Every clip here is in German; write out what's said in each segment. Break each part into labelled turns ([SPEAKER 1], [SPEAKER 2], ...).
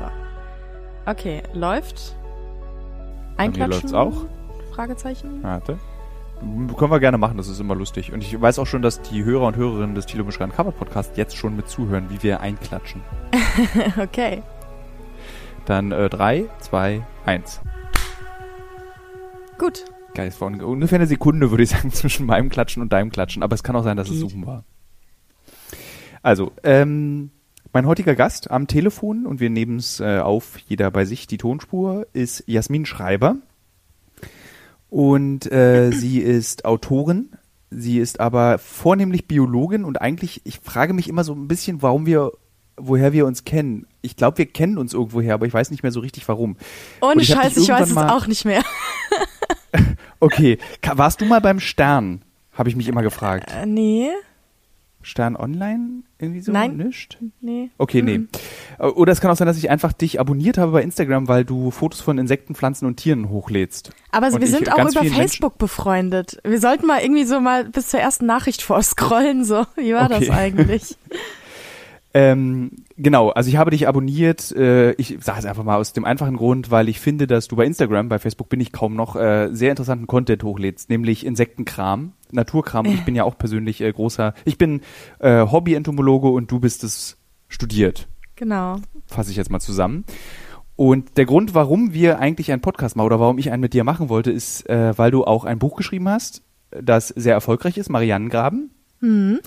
[SPEAKER 1] So. Okay, läuft.
[SPEAKER 2] Bei mir
[SPEAKER 1] Einklatschen?
[SPEAKER 2] läuft's auch.
[SPEAKER 1] Fragezeichen.
[SPEAKER 2] Warte. Können wir gerne machen, das ist immer lustig. Und ich weiß auch schon, dass die Hörer und Hörerinnen des Thilo Mischran Cover Podcast jetzt schon mit zuhören, wie wir einklatschen.
[SPEAKER 1] okay.
[SPEAKER 2] Dann äh, 3, 2, 1.
[SPEAKER 1] Gut.
[SPEAKER 2] Geil, es war un- ungefähr eine Sekunde, würde ich sagen, zwischen meinem Klatschen und deinem Klatschen. Aber es kann auch sein, dass es
[SPEAKER 1] Geht.
[SPEAKER 2] Suchen war. Also, ähm, mein heutiger Gast am Telefon, und wir nehmen es äh, auf, jeder bei sich, die Tonspur, ist Jasmin Schreiber. Und äh, sie ist Autorin. Sie ist aber vornehmlich Biologin und eigentlich, ich frage mich immer so ein bisschen, warum wir, woher wir uns kennen. Ich glaube, wir kennen uns irgendwoher, aber ich weiß nicht mehr so richtig warum.
[SPEAKER 1] Ohne
[SPEAKER 2] ich
[SPEAKER 1] Scheiß, ich weiß es auch nicht mehr.
[SPEAKER 2] Okay, Ka- warst du mal beim Stern? Habe ich mich immer gefragt.
[SPEAKER 1] Äh, nee,
[SPEAKER 2] Stern Online? Irgendwie so?
[SPEAKER 1] Nein.
[SPEAKER 2] Nischt?
[SPEAKER 1] nee.
[SPEAKER 2] Okay, nee.
[SPEAKER 1] Mhm.
[SPEAKER 2] Oder es kann auch sein, dass ich einfach dich abonniert habe bei Instagram, weil du Fotos von Insekten, Pflanzen und Tieren hochlädst.
[SPEAKER 1] Aber
[SPEAKER 2] Und
[SPEAKER 1] wir sind auch über Facebook befreundet. Wir sollten mal irgendwie so mal bis zur ersten Nachricht vorscrollen, so. Wie war
[SPEAKER 2] Okay.
[SPEAKER 1] das eigentlich?
[SPEAKER 2] Ähm, genau, also ich habe dich abonniert, äh, ich sage es einfach mal aus dem einfachen Grund, weil ich finde, dass du bei Instagram, bei Facebook bin ich kaum noch, äh, sehr interessanten Content hochlädst, nämlich Insektenkram, Naturkram. Ich bin ja auch persönlich äh, großer, ich bin äh, Hobby-Entomologe und du bist es studiert.
[SPEAKER 1] Genau.
[SPEAKER 2] fasse ich jetzt mal zusammen. Und der Grund, warum wir eigentlich einen Podcast machen oder warum ich einen mit dir machen wollte, ist, äh, weil du auch ein Buch geschrieben hast, das sehr erfolgreich ist, Mariannengraben.
[SPEAKER 1] Hm.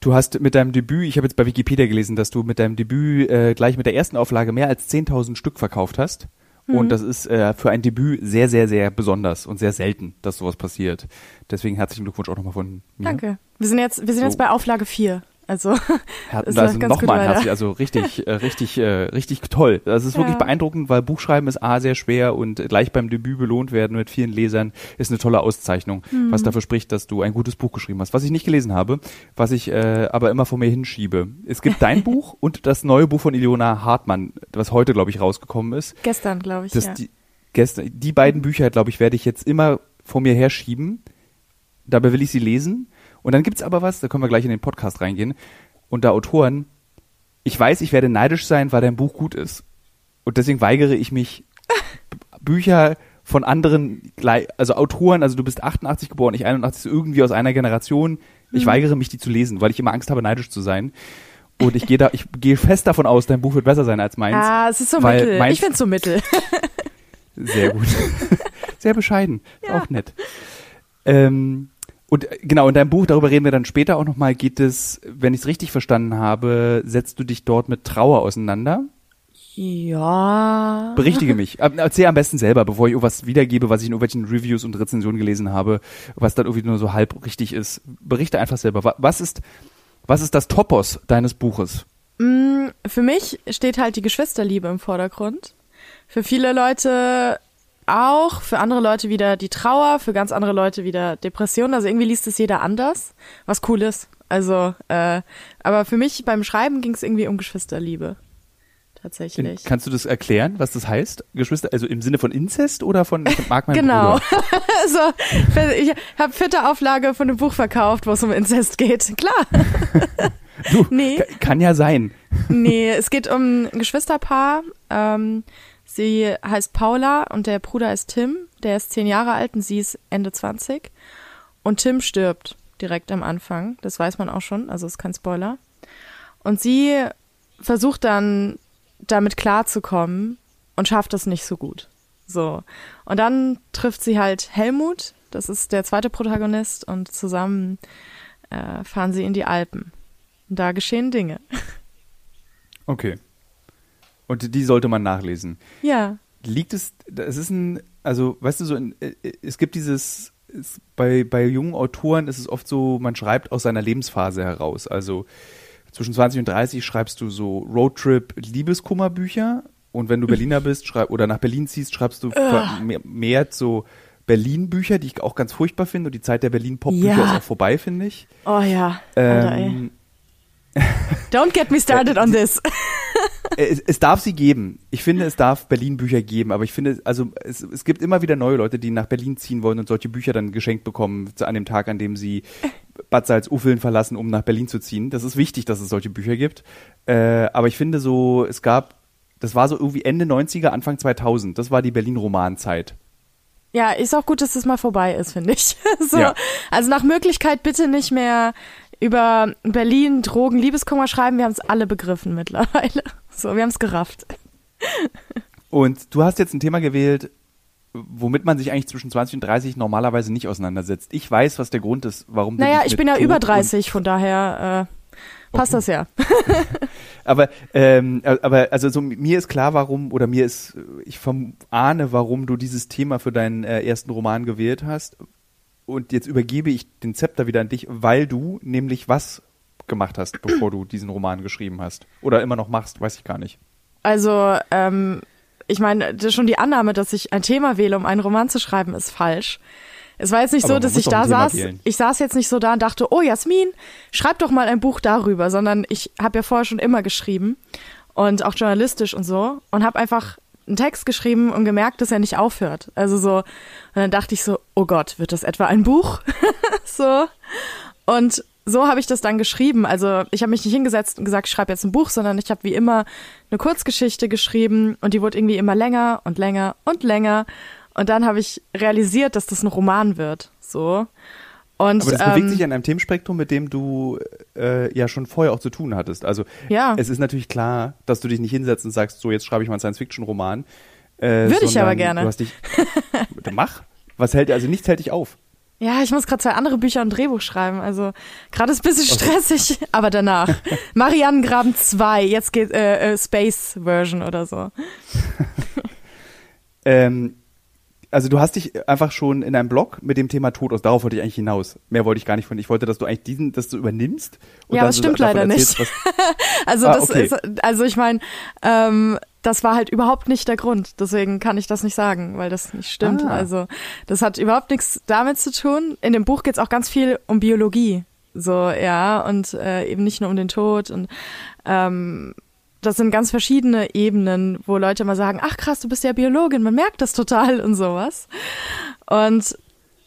[SPEAKER 2] Du hast mit deinem Debüt, ich habe jetzt bei Wikipedia gelesen, dass du mit deinem Debüt äh, gleich mit der ersten Auflage mehr als 10.000 Stück verkauft hast. Und das ist äh, für ein Debüt sehr, sehr, sehr besonders und sehr selten, dass sowas passiert. Deswegen herzlichen Glückwunsch auch nochmal von mir.
[SPEAKER 1] Danke. Wir sind jetzt, wir sind
[SPEAKER 2] So.
[SPEAKER 1] jetzt bei Auflage 4. Also,
[SPEAKER 2] also nochmal herzlich, also richtig, äh, richtig, äh, richtig toll. Das ist wirklich
[SPEAKER 1] Ja.
[SPEAKER 2] beeindruckend, weil Buchschreiben ist A sehr schwer und gleich beim Debüt belohnt werden mit vielen Lesern ist eine tolle Auszeichnung,
[SPEAKER 1] Mhm.
[SPEAKER 2] was dafür spricht, dass du ein gutes Buch geschrieben hast. Was ich nicht gelesen habe, was ich äh, aber immer vor mir hinschiebe. Es gibt dein Buch und das neue Buch von Ilona Hartmann, was heute, glaube ich, rausgekommen ist.
[SPEAKER 1] gestern, glaube ich.
[SPEAKER 2] Das,
[SPEAKER 1] ja.
[SPEAKER 2] die, gestern, die beiden Bücher, glaube ich, werde ich jetzt immer vor mir herschieben. Dabei will ich sie lesen. Und dann gibt's aber was, da können wir gleich in den Podcast reingehen. Unter Autoren, ich weiß, ich werde neidisch sein, weil dein Buch gut ist. Und deswegen weigere ich mich, Bücher von anderen, also Autoren, also du bist 88 geboren, ich 81, so irgendwie aus einer Generation. Ich weigere mich, die zu lesen, weil ich immer Angst habe, neidisch zu sein. Und ich gehe da, ich gehe fest davon aus, dein Buch wird besser sein als meins.
[SPEAKER 1] ah, es ist so mittel. Ich find's so mittel.
[SPEAKER 2] Sehr gut. Sehr bescheiden.
[SPEAKER 1] Ja.
[SPEAKER 2] Auch nett. Ähm, und äh, genau, in deinem Buch, darüber reden wir dann später auch nochmal, geht es, wenn ich es richtig verstanden habe, setzt du dich dort mit Trauer auseinander.
[SPEAKER 1] Ja.
[SPEAKER 2] Berichtige mich. Äh, Erzähl am besten selber, bevor ich irgendwas wiedergebe, was ich in irgendwelchen Reviews und Rezensionen gelesen habe, was dann irgendwie nur so halb richtig ist. Berichte einfach selber. Wa- Was ist, was ist das Topos deines Buches?
[SPEAKER 1] Mm, Für mich steht halt die Geschwisterliebe im Vordergrund. Für viele Leute auch, für andere Leute wieder die Trauer, für ganz andere Leute wieder Depression. Also irgendwie liest es jeder anders, was cool ist. Also, äh, aber für mich beim Schreiben ging es irgendwie um Geschwisterliebe.
[SPEAKER 2] In,
[SPEAKER 1] Tatsächlich.
[SPEAKER 2] kannst du das erklären, was das heißt? Geschwister, also im Sinne von Inzest oder von ich mag meinen
[SPEAKER 1] Genau. Also, ich habe vierte Auflage von einem Buch verkauft, wo es um Inzest geht. Klar.
[SPEAKER 2] Du,
[SPEAKER 1] Nee.
[SPEAKER 2] ka- kann ja sein.
[SPEAKER 1] Nee, es geht um ein Geschwisterpaar. Ähm, sie heißt Paula und der Bruder ist Tim. Der ist zehn Jahre alt und sie ist Ende 20. Und Tim stirbt direkt am Anfang. Das weiß man auch schon, also ist kein Spoiler. Und sie versucht dann damit klarzukommen und schafft es nicht so gut. So. Und dann trifft sie halt Helmut, das ist der zweite Protagonist, und zusammen äh, fahren sie in die Alpen. Und da geschehen Dinge.
[SPEAKER 2] Okay. Und die sollte man nachlesen.
[SPEAKER 1] Ja.
[SPEAKER 2] Liegt es, es ist ein, also, weißt du, so, ein, äh, es gibt dieses, es, bei, bei jungen Autoren ist es oft so, man schreibt aus seiner Lebensphase heraus. Also, zwischen 20 und 30 schreibst du so Roadtrip-Liebeskummerbücher und wenn du Berliner bist schreib, oder nach Berlin ziehst, schreibst du vermehrt so Berlin-Bücher, die ich auch ganz furchtbar finde und die Zeit der Berlin-Pop-Bücher
[SPEAKER 1] Ja.
[SPEAKER 2] ist auch vorbei, finde ich.
[SPEAKER 1] Oh ja. Alter.
[SPEAKER 2] Ähm,
[SPEAKER 1] Don't get me started on this.
[SPEAKER 2] es, es darf sie geben. Ich finde, es darf Berlin-Bücher geben, aber ich finde, also es, es gibt immer wieder neue Leute, die nach Berlin ziehen wollen und solche Bücher dann geschenkt bekommen zu- an dem Tag, an dem sie Bad Salzuffeln verlassen, um nach Berlin zu ziehen. Das ist wichtig, dass es solche Bücher gibt. Äh, aber ich finde so, es gab das war so irgendwie Ende 90er, Anfang 2000. Das war die Berlin-Romanzeit.
[SPEAKER 1] Ja, ist auch gut, dass das mal vorbei ist, finde ich. so,
[SPEAKER 2] Ja.
[SPEAKER 1] Also nach Möglichkeit bitte nicht mehr über Berlin, Drogen, Liebeskummer schreiben. Wir haben es alle begriffen mittlerweile. So, wir haben es gerafft.
[SPEAKER 2] Und du hast jetzt ein Thema gewählt, womit man sich eigentlich zwischen 20 und 30 normalerweise nicht auseinandersetzt. Ich weiß, was der Grund ist, warum du
[SPEAKER 1] Naja, ich bin ja über
[SPEAKER 2] und-
[SPEAKER 1] 30, von daher äh, passt das ja.
[SPEAKER 2] Aber, ähm, aber also so, mir ist klar, warum, oder mir ist, ich ahne, warum du dieses Thema für deinen äh, ersten Roman gewählt hast. Und jetzt übergebe ich den Zepter wieder an dich, weil du nämlich was gemacht hast, bevor du diesen Roman geschrieben hast. Oder immer noch machst, weiß ich gar nicht.
[SPEAKER 1] Also, ähm, ich meine, schon die Annahme, dass ich ein Thema wähle, um einen Roman zu schreiben, ist falsch. Es war jetzt nicht
[SPEAKER 2] Aber
[SPEAKER 1] so, dass ich da saß.
[SPEAKER 2] wählen.
[SPEAKER 1] Ich saß jetzt nicht so da und dachte, oh Jasmin, schreib doch mal ein Buch darüber, sondern ich habe ja vorher schon immer geschrieben und auch journalistisch und so und habe einfach einen Text geschrieben und gemerkt, dass er nicht aufhört. Also so, und dann dachte ich so, oh Gott, wird das etwa ein Buch? so. Und so habe ich das dann geschrieben. Also ich habe mich nicht hingesetzt und gesagt, ich schreibe jetzt ein Buch, sondern ich habe wie immer eine Kurzgeschichte geschrieben und die wurde irgendwie immer länger und länger und länger. Und dann habe ich realisiert, dass das ein Roman wird. So. Und
[SPEAKER 2] Aber das
[SPEAKER 1] ähm,
[SPEAKER 2] bewegt sich an einem Themenspektrum, mit dem du äh, ja schon vorher auch zu tun hattest. Also
[SPEAKER 1] Ja.
[SPEAKER 2] es ist natürlich klar, dass du dich nicht hinsetzt und sagst, so jetzt schreibe ich mal einen Science-Fiction-Roman. Äh,
[SPEAKER 1] Würde ich aber gerne.
[SPEAKER 2] Du hast dich, mach. Was hält, also nichts hält dich auf.
[SPEAKER 1] Ja, ich muss gerade zwei andere Bücher und Drehbuch schreiben. Also gerade ist ein bisschen stressig, aber danach. Marianengraben 2, jetzt geht äh, äh, Space Version oder so.
[SPEAKER 2] Ähm, also du hast dich einfach schon in einem Blog mit dem Thema Tod aus, darauf wollte ich eigentlich hinaus. Mehr wollte ich gar nicht von. Ich wollte, dass du eigentlich diesen, dass du übernimmst. Und
[SPEAKER 1] Ja,
[SPEAKER 2] so
[SPEAKER 1] stimmt leider nicht. Also
[SPEAKER 2] Ah,
[SPEAKER 1] das
[SPEAKER 2] okay.
[SPEAKER 1] ist, also ich meine, ähm, das war halt überhaupt nicht der Grund. Deswegen kann ich das nicht sagen, weil das nicht stimmt.
[SPEAKER 2] Ah.
[SPEAKER 1] Also das hat überhaupt nichts damit zu tun. In dem Buch geht's auch ganz viel um Biologie. So, ja, und äh, eben nicht nur um den Tod. Und ähm, das sind ganz verschiedene Ebenen, wo Leute mal sagen, ach krass, du bist ja Biologin, man merkt das total und sowas. Und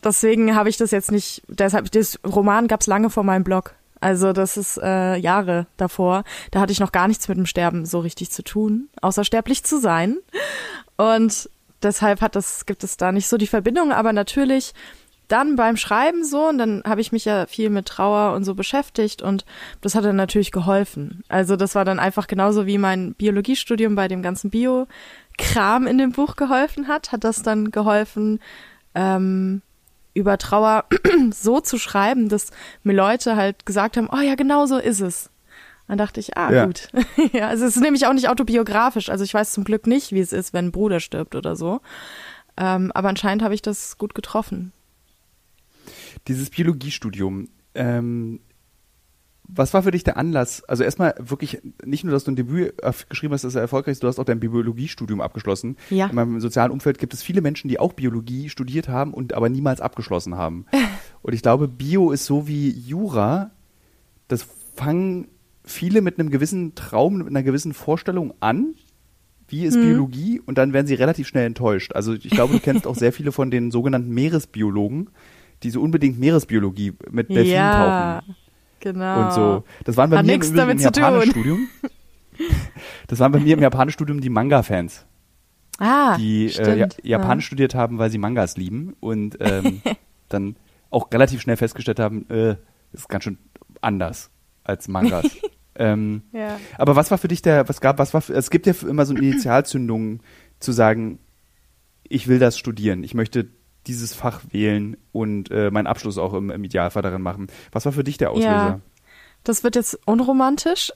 [SPEAKER 1] deswegen habe ich das jetzt nicht, deshalb, das Roman gab's lange vor meinem Blog. Also das ist äh, Jahre davor. Da hatte ich noch gar nichts mit dem Sterben so richtig zu tun, außer sterblich zu sein. Und deshalb hat das, gibt es da nicht so die Verbindung, aber natürlich dann beim Schreiben so, und dann habe ich mich ja viel mit Trauer und so beschäftigt und das hat dann natürlich geholfen. Also das war dann einfach genauso wie mein Biologiestudium bei dem ganzen Bio-Kram in dem Buch geholfen hat, hat das dann geholfen, ähm, über Trauer so zu schreiben, dass mir Leute halt gesagt haben, oh ja, genau so ist es. Dann dachte ich, ah,
[SPEAKER 2] Ja.
[SPEAKER 1] gut. ja, also es ist nämlich auch nicht autobiografisch. Also ich weiß zum Glück nicht, wie es ist, wenn ein Bruder stirbt oder so. Ähm, aber anscheinend habe ich das gut getroffen.
[SPEAKER 2] Dieses Biologiestudium, ähm, was war für dich der Anlass? Also erstmal wirklich nicht nur, dass du ein Debüt geschrieben hast, das ist erfolgreich ist, du hast auch dein Biologiestudium abgeschlossen.
[SPEAKER 1] Ja.
[SPEAKER 2] In meinem sozialen Umfeld gibt es viele Menschen, die auch Biologie studiert haben und aber niemals abgeschlossen haben. und ich glaube, Bio ist so wie Jura, das fangen viele mit einem gewissen Traum, mit einer gewissen Vorstellung an, wie ist Biologie und dann werden sie relativ schnell enttäuscht. Also ich glaube, du kennst auch sehr viele von den sogenannten Meeresbiologen, die so unbedingt Meeresbiologie mit Delfinen
[SPEAKER 1] ja,
[SPEAKER 2] tauchen
[SPEAKER 1] genau.
[SPEAKER 2] und so. Das waren bei
[SPEAKER 1] Hat
[SPEAKER 2] mir im im. Japanerstudium. Das waren bei mir im Japanerstudium die Manga-Fans,
[SPEAKER 1] Ah,
[SPEAKER 2] die äh,
[SPEAKER 1] stimmt.
[SPEAKER 2] ja, Japanisch studiert haben, weil sie Mangas lieben und ähm, dann auch relativ schnell festgestellt haben, äh, das ist ganz schön anders als Mangas. ähm,
[SPEAKER 1] Ja.
[SPEAKER 2] aber was war für dich der, was gab, was war, für, es gibt ja immer so Initialzündungen zu sagen, ich will das studieren, ich möchte dieses Fach wählen und äh, meinen Abschluss auch im, im Idealfall darin machen. Was war für dich der Auslöser?
[SPEAKER 1] Ja. Das wird jetzt unromantisch.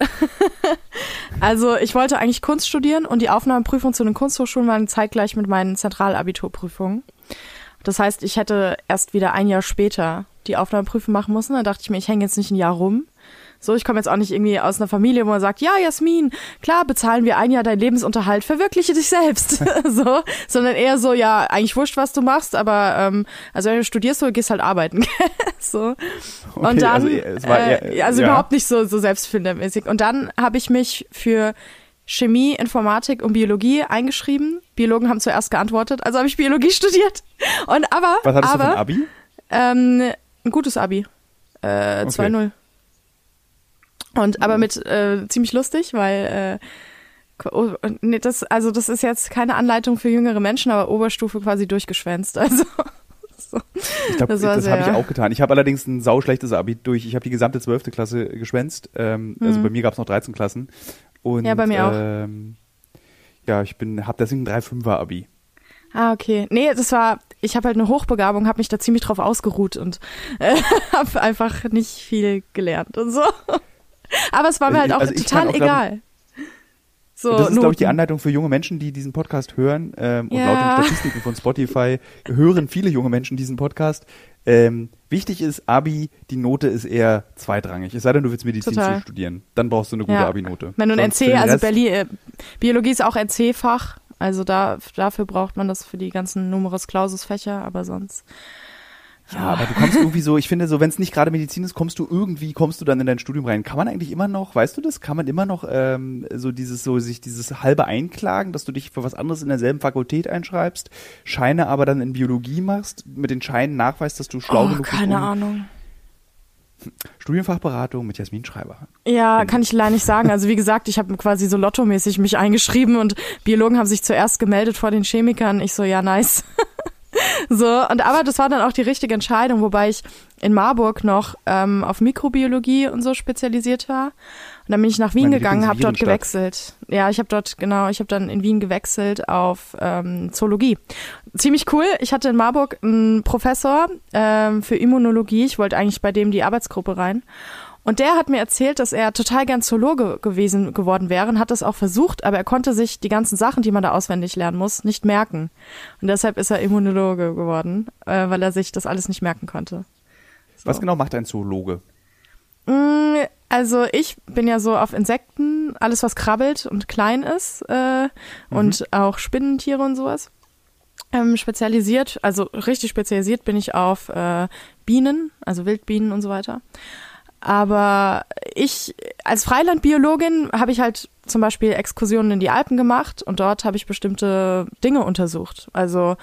[SPEAKER 1] also ich wollte eigentlich Kunst studieren und die Aufnahmeprüfung zu den Kunsthochschulen waren zeitgleich mit meinen Zentralabiturprüfungen. Das heißt, ich hätte erst wieder ein Jahr später die Aufnahmeprüfung machen müssen. Da dachte ich mir, ich hänge jetzt nicht ein Jahr rum. So, ich komme jetzt auch nicht irgendwie aus einer Familie, wo man sagt, ja, Jasmin, klar, bezahlen wir ein Jahr deinen Lebensunterhalt, verwirkliche dich selbst. so, sondern eher so, ja, eigentlich wurscht, was du machst, aber ähm, also wenn du studierst, du gehst halt arbeiten. so.
[SPEAKER 2] Okay,
[SPEAKER 1] und dann,
[SPEAKER 2] also, es war
[SPEAKER 1] äh,
[SPEAKER 2] eher-
[SPEAKER 1] also
[SPEAKER 2] ja.
[SPEAKER 1] überhaupt nicht so, so selbstfindermäßig. Und dann habe ich mich für Chemie, Informatik und Biologie eingeschrieben. Biologen haben zuerst geantwortet, also habe ich Biologie studiert. Und aber,
[SPEAKER 2] Was hattest
[SPEAKER 1] aber
[SPEAKER 2] du für ein Abi?
[SPEAKER 1] ähm, ein gutes Abi. Äh,
[SPEAKER 2] Okay.
[SPEAKER 1] 2-0. Und aber mit äh, ziemlich lustig, weil äh, Oh, nee, das, also das ist jetzt keine Anleitung für jüngere Menschen, aber Oberstufe quasi durchgeschwänzt. Also so.
[SPEAKER 2] Ich glaube,
[SPEAKER 1] Das
[SPEAKER 2] das, habe ich auch getan. Ich habe allerdings ein sauschlechtes Abi durch. Ich habe die gesamte zwölfte Klasse geschwänzt. Ähm, Also
[SPEAKER 1] Mhm.
[SPEAKER 2] bei mir gab es noch 13 Klassen. Und,
[SPEAKER 1] Ja, bei mir auch.
[SPEAKER 2] Ähm, ja, ich bin, habe deswegen ein 3-5er Abi.
[SPEAKER 1] Ah, okay. Nee, das war, ich habe halt eine Hochbegabung, habe mich da ziemlich drauf ausgeruht und äh, habe einfach nicht viel gelernt und so. Aber es war mir halt auch
[SPEAKER 2] Also
[SPEAKER 1] total
[SPEAKER 2] auch,
[SPEAKER 1] egal. So,
[SPEAKER 2] das ist, glaube ich, die. Anleitung für junge Menschen, die diesen Podcast hören. Ähm, und
[SPEAKER 1] Ja.
[SPEAKER 2] laut den Statistiken von Spotify hören viele junge Menschen diesen Podcast. Ähm, wichtig ist, Abi, die Note ist eher zweitrangig. Es sei denn, du willst Medizin
[SPEAKER 1] Total.
[SPEAKER 2] studieren. Dann brauchst du eine gute
[SPEAKER 1] Ja.
[SPEAKER 2] Abi-Note.
[SPEAKER 1] Wenn du ein NC, also Berlin, äh, Biologie ist auch NC-Fach, also da, dafür braucht man das für die ganzen Numerus Clausus-Fächer, aber sonst.
[SPEAKER 2] Ja, aber du kommst irgendwie so, ich finde so, wenn es nicht gerade Medizin ist, kommst du irgendwie, kommst du dann in dein Studium rein. Kann man eigentlich immer noch, weißt du das, kann man immer noch ähm, so dieses, so sich dieses halbe einklagen, dass du dich für was anderes in derselben Fakultät einschreibst, Scheine aber dann in Biologie machst, mit den Scheinen nachweist, dass du schlau
[SPEAKER 1] oh,
[SPEAKER 2] genug bist,
[SPEAKER 1] keine
[SPEAKER 2] um
[SPEAKER 1] Ahnung.
[SPEAKER 2] Studienfachberatung mit Jasmin Schreiber.
[SPEAKER 1] Ja, kann ich leider nicht sagen. Also wie gesagt, ich habe quasi so lottomäßig mich eingeschrieben und Biologen haben sich zuerst gemeldet vor den Chemikern. Ich so, ja, nice. so, und aber das war dann auch die richtige Entscheidung, wobei ich in Marburg noch ähm, auf Mikrobiologie und so spezialisiert war. Und dann bin ich nach Wien
[SPEAKER 2] Meine
[SPEAKER 1] gegangen, habe dort gewechselt. Ja, ich habe dort, genau, ich habe dann in Wien gewechselt auf ähm, Zoologie. Ziemlich cool. Ich hatte in Marburg einen Professor ähm, für Immunologie. Ich wollte eigentlich bei dem die Arbeitsgruppe rein. Und der hat mir erzählt, dass er total gern Zoologe gewesen geworden wäre und hat das auch versucht, aber er konnte sich die ganzen Sachen, die man da auswendig lernen muss, nicht merken. Und deshalb ist er Immunologe geworden, äh, weil er sich das alles nicht merken konnte. So.
[SPEAKER 2] Was genau macht ein Zoologe?
[SPEAKER 1] Mm, Also ich bin ja so auf Insekten, alles was krabbelt und klein ist äh, und auch Spinnentiere und sowas. Ähm, spezialisiert, also richtig spezialisiert bin ich auf äh, Bienen, also Wildbienen und so weiter. Aber ich als Freilandbiologin habe ich halt zum Beispiel Exkursionen in die Alpen gemacht und dort habe ich bestimmte Dinge untersucht. Also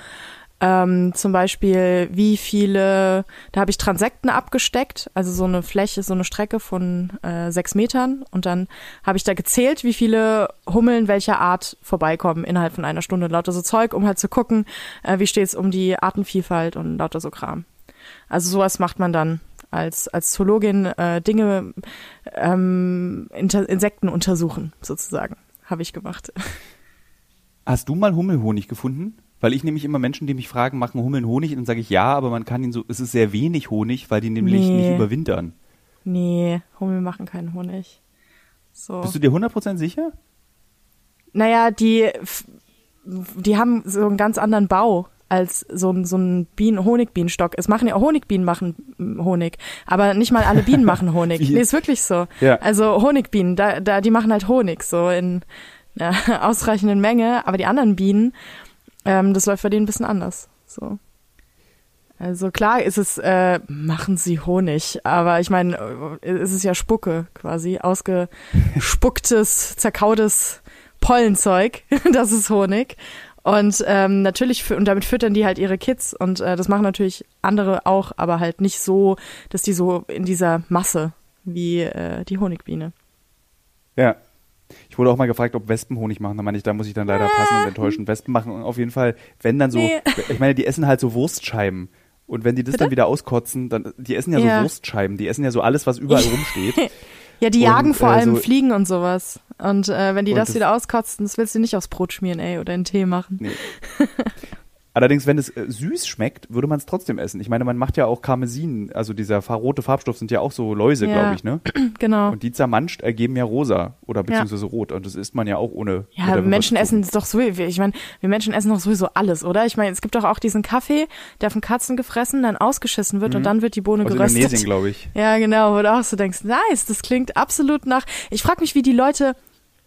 [SPEAKER 1] ähm, zum Beispiel, wie viele, da habe ich Transekten abgesteckt, also so eine Fläche, so eine Strecke von äh, sechs Metern. Und dann habe ich da gezählt, wie viele Hummeln welcher Art vorbeikommen innerhalb von einer Stunde. Lauter so Zeug, um halt zu gucken, äh, wie steht's um die Artenvielfalt und lauter so Kram. Also sowas macht man dann als, als Zoologin, äh, Dinge, ähm, Inter Insekten untersuchen, sozusagen. Habe ich gemacht.
[SPEAKER 2] Hast du mal Hummelhonig gefunden? Weil ich nämlich immer Menschen, die mich fragen, machen Hummeln Honig? Und dann sage ich ja, aber man kann ihn so, es ist sehr wenig Honig, weil die nämlich
[SPEAKER 1] Nee.
[SPEAKER 2] nicht überwintern.
[SPEAKER 1] Nee, Hummel machen keinen Honig. So.
[SPEAKER 2] Bist du dir 100% sicher?
[SPEAKER 1] Naja, die, die haben so einen ganz anderen Bau als so ein, so ein Bienen Honigbienenstock. Es machen ja Honigbienen machen Honig, aber nicht mal alle Bienen machen Honig. Nee, ist wirklich so.
[SPEAKER 2] Ja.
[SPEAKER 1] Also Honigbienen, da, da, die machen halt Honig so in ja, ausreichenden Menge, aber die anderen Bienen, ähm, das läuft bei denen ein bisschen anders. So. Also klar ist es, äh, machen sie Honig, aber ich meine, äh, es ist ja Spucke quasi, ausgespucktes, zerkautes Pollenzeug, das ist Honig. Und ähm, natürlich, und damit füttern die halt ihre Kids und äh, das machen natürlich andere auch, aber halt nicht so, dass die so in dieser Masse wie äh, die Honigbiene.
[SPEAKER 2] Ja. Ich wurde auch mal gefragt, ob Wespen Honig machen. Da meine ich, da muss ich dann leider passen und enttäuschen. Wespen machen auf jeden Fall, wenn dann so,
[SPEAKER 1] Nee.
[SPEAKER 2] ich meine, die essen halt so Wurstscheiben. Und wenn die das
[SPEAKER 1] Bitte?
[SPEAKER 2] dann wieder auskotzen, dann, die essen ja,
[SPEAKER 1] Ja.
[SPEAKER 2] so Wurstscheiben. Die essen ja so alles, was überall rumsteht.
[SPEAKER 1] Ja, die
[SPEAKER 2] Und,
[SPEAKER 1] jagen vor
[SPEAKER 2] äh,
[SPEAKER 1] allem
[SPEAKER 2] so-
[SPEAKER 1] Fliegen und sowas. Und äh, wenn die
[SPEAKER 2] Und
[SPEAKER 1] das,
[SPEAKER 2] das-
[SPEAKER 1] wieder auskotzen, das willst du nicht aufs Brot schmieren, ey, oder in Tee machen.
[SPEAKER 2] Nee. Allerdings, wenn es äh, süß schmeckt, würde man es trotzdem essen. Ich meine, man macht ja auch Karmesin, also dieser rote Farbstoff sind ja auch so Läuse,
[SPEAKER 1] Ja.
[SPEAKER 2] glaube ich, ne?
[SPEAKER 1] Genau.
[SPEAKER 2] Und die zermanscht ergeben ja rosa oder beziehungsweise rot. Und das isst man ja auch ohne.
[SPEAKER 1] Ja, Menschen essen doch so, ich meine, wir Menschen essen doch sowieso alles, oder? Ich meine, es gibt doch auch diesen Kaffee, der von Katzen gefressen, dann ausgeschissen wird und dann wird die Bohne
[SPEAKER 2] Mhm. Aus
[SPEAKER 1] geröstet.
[SPEAKER 2] Indonesien, glaube ich.
[SPEAKER 1] Ja, genau, wo du auch so denkst, nice, das klingt absolut nach. Ich frage mich, wie die Leute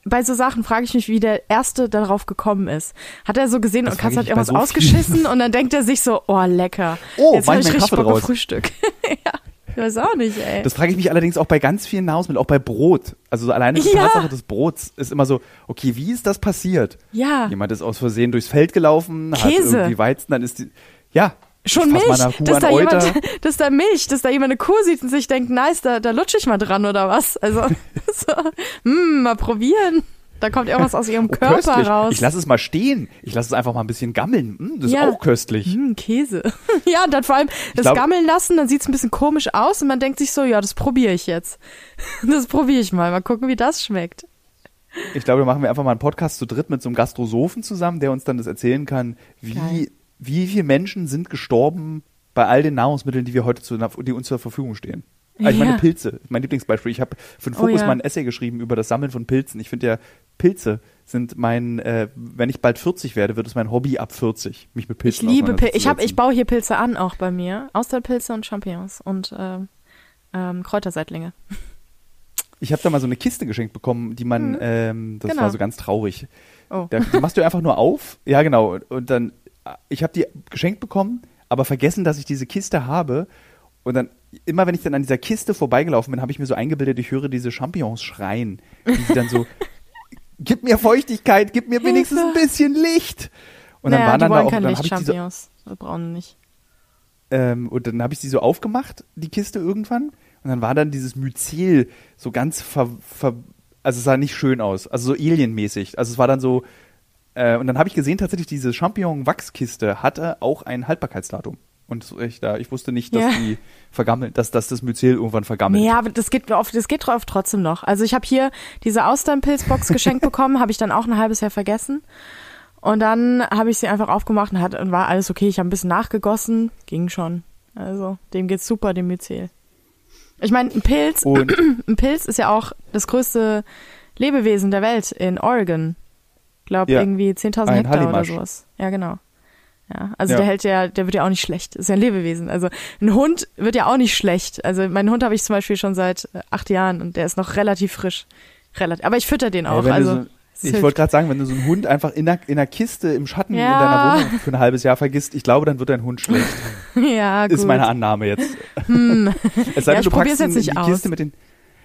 [SPEAKER 1] bei so Sachen frage ich mich, wie der erste darauf gekommen ist. Hat er so gesehen
[SPEAKER 2] Das
[SPEAKER 1] und Katze hat irgendwas
[SPEAKER 2] so vielen.
[SPEAKER 1] ausgeschissen und dann denkt er sich so, oh lecker.
[SPEAKER 2] Oh,
[SPEAKER 1] jetzt
[SPEAKER 2] mach
[SPEAKER 1] hab
[SPEAKER 2] ich
[SPEAKER 1] richtig
[SPEAKER 2] Kaffee
[SPEAKER 1] Bock auf. Frühstück. ja, ich weiß auch nicht, ey.
[SPEAKER 2] Das frage ich mich allerdings auch bei ganz vielen Nahrungsmitteln, auch bei Brot. Also so alleine die
[SPEAKER 1] Ja.
[SPEAKER 2] Tatsache des Brots ist immer so, okay, wie ist das passiert?
[SPEAKER 1] ja,
[SPEAKER 2] Jemand ist aus Versehen durchs Feld gelaufen, hat
[SPEAKER 1] Käse.
[SPEAKER 2] irgendwie Weizen, dann ist die, ja.
[SPEAKER 1] Schon Milch, dass da
[SPEAKER 2] Euter.
[SPEAKER 1] jemand, dass da Milch, dass da jemand eine Kuh sieht und sich denkt, nice, da, da lutsche ich mal dran oder was. Also, so, hm, mal probieren. Da kommt irgendwas aus ihrem
[SPEAKER 2] Oh,
[SPEAKER 1] Körper
[SPEAKER 2] köstlich.
[SPEAKER 1] raus.
[SPEAKER 2] Ich lasse es mal stehen. Ich lasse es einfach mal ein bisschen gammeln. Mm, das
[SPEAKER 1] Ja.
[SPEAKER 2] ist auch köstlich.
[SPEAKER 1] Hm, Käse. ja, und dann vor allem das
[SPEAKER 2] glaub-
[SPEAKER 1] gammeln lassen, dann sieht's ein bisschen komisch aus und man denkt sich so, ja, das probiere ich jetzt. Das probiere ich mal. Mal gucken, wie das schmeckt.
[SPEAKER 2] Ich glaube, da machen wir einfach mal einen Podcast zu dritt mit so einem Gastrosophen zusammen, der uns dann das erzählen kann, wie,
[SPEAKER 1] Geil.
[SPEAKER 2] Wie viele Menschen sind gestorben bei all den Nahrungsmitteln, die wir heute zu, die uns zur Verfügung stehen. Also ich meine
[SPEAKER 1] Ja.
[SPEAKER 2] Pilze, mein Lieblingsbeispiel. Ich habe für den
[SPEAKER 1] Oh
[SPEAKER 2] Fokus
[SPEAKER 1] ja.
[SPEAKER 2] mal ein Essay geschrieben über das Sammeln von Pilzen. Ich finde ja, Pilze sind mein, äh, wenn ich bald 40 werde, wird es mein Hobby ab 40, mich mit
[SPEAKER 1] Ich
[SPEAKER 2] Pilzen
[SPEAKER 1] liebe Pilze. Ich, hab, ich baue hier Pilze an, auch bei mir. Austernpilze und Champignons und ähm, ähm, Kräuterseitlinge.
[SPEAKER 2] Ich habe da mal so eine Kiste geschenkt bekommen, die man, ähm, das
[SPEAKER 1] Genau.
[SPEAKER 2] war so ganz traurig.
[SPEAKER 1] Oh.
[SPEAKER 2] Da, die machst du einfach nur auf. Ja, genau. Und dann, ich habe die geschenkt bekommen, aber vergessen, dass ich diese Kiste habe. Und dann, immer wenn ich dann an dieser Kiste vorbeigelaufen bin, habe ich mir so eingebildet, ich höre diese Champignons schreien. Die sie dann so, gib mir Feuchtigkeit, gib mir wenigstens ein bisschen Licht. Und dann
[SPEAKER 1] naja,
[SPEAKER 2] waren
[SPEAKER 1] die
[SPEAKER 2] dann da auch, dann
[SPEAKER 1] Licht,
[SPEAKER 2] habe ich
[SPEAKER 1] Champignons. Wir brauchen nicht.
[SPEAKER 2] ähm, und dann habe ich sie so aufgemacht, die Kiste irgendwann. Und dann war dann dieses Myzel so ganz ver, ver also es sah nicht schön aus, also so alienmäßig. Also es war dann so, äh, und dann habe ich gesehen, tatsächlich diese Champignon-Wachskiste hatte auch ein Haltbarkeitsdatum. Und ich, da, ich wusste nicht, dass
[SPEAKER 1] Ja.
[SPEAKER 2] die vergammelt, dass, dass das Myzel irgendwann vergammelt.
[SPEAKER 1] Nee, aber das geht oft, das geht oft trotzdem noch. Also ich habe hier diese Austernpilzbox geschenkt bekommen, habe ich dann auch ein halbes Jahr vergessen. Und dann habe ich sie einfach aufgemacht und, hat, und war alles okay. Ich habe ein bisschen nachgegossen, ging schon. Also dem geht's super, dem Myzel. Ich meine, ein Pilz,
[SPEAKER 2] Und
[SPEAKER 1] ein Pilz ist ja auch das größte Lebewesen der Welt in Oregon. Glaub
[SPEAKER 2] Ja,
[SPEAKER 1] irgendwie 10.000
[SPEAKER 2] ein
[SPEAKER 1] Hektar oder
[SPEAKER 2] Hallimasch.
[SPEAKER 1] sowas. Ja, genau. Ja, also
[SPEAKER 2] Ja.
[SPEAKER 1] der hält ja, der wird ja auch nicht schlecht. Ist ja ein Lebewesen. Also ein Hund wird ja auch nicht schlecht. Also meinen Hund habe ich zum Beispiel schon seit äh, acht Jahren und der ist noch relativ frisch. Relativ. Aber ich fütter den
[SPEAKER 2] Ja,
[SPEAKER 1] auch.
[SPEAKER 2] du
[SPEAKER 1] also
[SPEAKER 2] so, ich wollte gerade sagen, wenn du so einen Hund einfach in einer, in einer Kiste im Schatten in
[SPEAKER 1] Ja.
[SPEAKER 2] deiner Wohnung für ein halbes Jahr vergisst, ich glaube, dann wird dein Hund schlecht.
[SPEAKER 1] ja, gut.
[SPEAKER 2] Ist meine Annahme jetzt.
[SPEAKER 1] Hm.
[SPEAKER 2] Es sei
[SPEAKER 1] Ja,
[SPEAKER 2] denn,
[SPEAKER 1] ich
[SPEAKER 2] du packst
[SPEAKER 1] jetzt nicht
[SPEAKER 2] in die
[SPEAKER 1] aus.
[SPEAKER 2] Kiste mit den.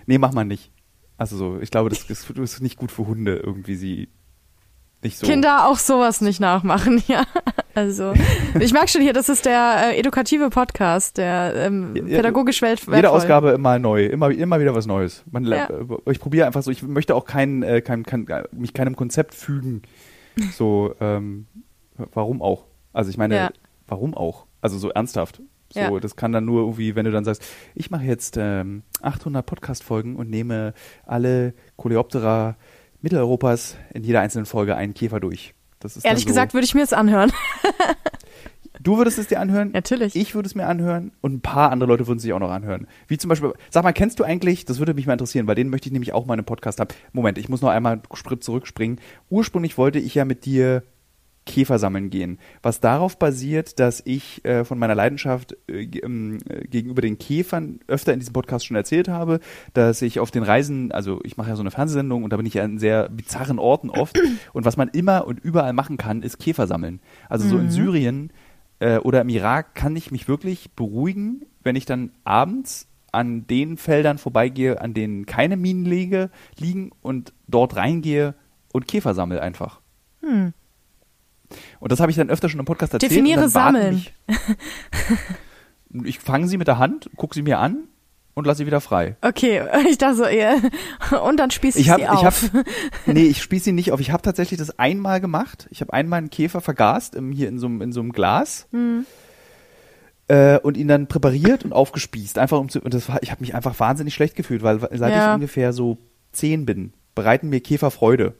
[SPEAKER 2] Nee, mach mal nicht. Also so, ich glaube, das, das ist nicht gut für Hunde, irgendwie sie nicht so.
[SPEAKER 1] Kinder auch sowas nicht nachmachen, ja. Also, ich merke schon hier, das ist der äh, edukative Podcast, der ähm,
[SPEAKER 2] ja,
[SPEAKER 1] pädagogisch welt
[SPEAKER 2] Jede. Ausgabe immer neu, immer, immer wieder was Neues. Man,
[SPEAKER 1] Ja.
[SPEAKER 2] äh, Ich probiere einfach so, ich möchte auch kein, äh, kein, kein, mich keinem Konzept fügen. So, ähm, warum auch? Also ich meine,
[SPEAKER 1] Ja.
[SPEAKER 2] warum auch? Also so ernsthaft. So,
[SPEAKER 1] Ja.
[SPEAKER 2] das kann dann nur irgendwie, wenn du dann sagst, ich mache jetzt ähm, 800 Podcast-Folgen und nehme alle Coleoptera Mitteleuropas in jeder einzelnen Folge einen Käfer durch. Das ist
[SPEAKER 1] Ehrlich
[SPEAKER 2] so,
[SPEAKER 1] gesagt würde ich mir das anhören.
[SPEAKER 2] Du würdest es dir anhören?
[SPEAKER 1] Natürlich.
[SPEAKER 2] Ich würde es mir anhören und ein paar andere Leute würden sich auch noch anhören. Wie zum Beispiel, sag mal, kennst du eigentlich, das würde mich mal interessieren, weil den möchte ich nämlich auch mal in einem Podcast haben. Moment, ich muss noch einmal einen Schritt zurückspringen. Ursprünglich wollte ich ja mit dir Käfer sammeln gehen, was darauf basiert, dass ich äh, von meiner Leidenschaft äh, ähm, äh, gegenüber den Käfern öfter in diesem Podcast schon erzählt habe, dass ich auf den Reisen, also ich mache ja so eine Fernsehsendung und da bin ich ja an sehr bizarren Orten oft und was man immer und überall machen kann, ist Käfer sammeln. Also so in Syrien äh, oder im Irak kann ich mich wirklich beruhigen, wenn ich dann abends an den Feldern vorbeigehe, an denen keine Minen liege, liegen und dort reingehe und Käfer sammle einfach.
[SPEAKER 1] Hm.
[SPEAKER 2] Und das habe ich dann öfter schon im Podcast erzählt.
[SPEAKER 1] Definiere sammeln.
[SPEAKER 2] Ich fange sie mit der Hand, gucke sie mir an und lasse sie wieder frei.
[SPEAKER 1] Okay, ich dachte so, eher. Und dann spieß ich,
[SPEAKER 2] Ich habe,
[SPEAKER 1] sie
[SPEAKER 2] ich
[SPEAKER 1] auf.
[SPEAKER 2] habe, nee, ich spieße sie nicht auf. Ich habe tatsächlich das einmal gemacht. Ich habe einmal einen Käfer vergast im, hier in so, einem- in so einem Glas
[SPEAKER 1] Hm.
[SPEAKER 2] äh, und ihn dann präpariert und aufgespießt. Einfach um zu, und das war, ich habe mich einfach wahnsinnig schlecht gefühlt, weil seit
[SPEAKER 1] Ja.
[SPEAKER 2] ich ungefähr so zehn bin, bereiten mir Käfer Freude.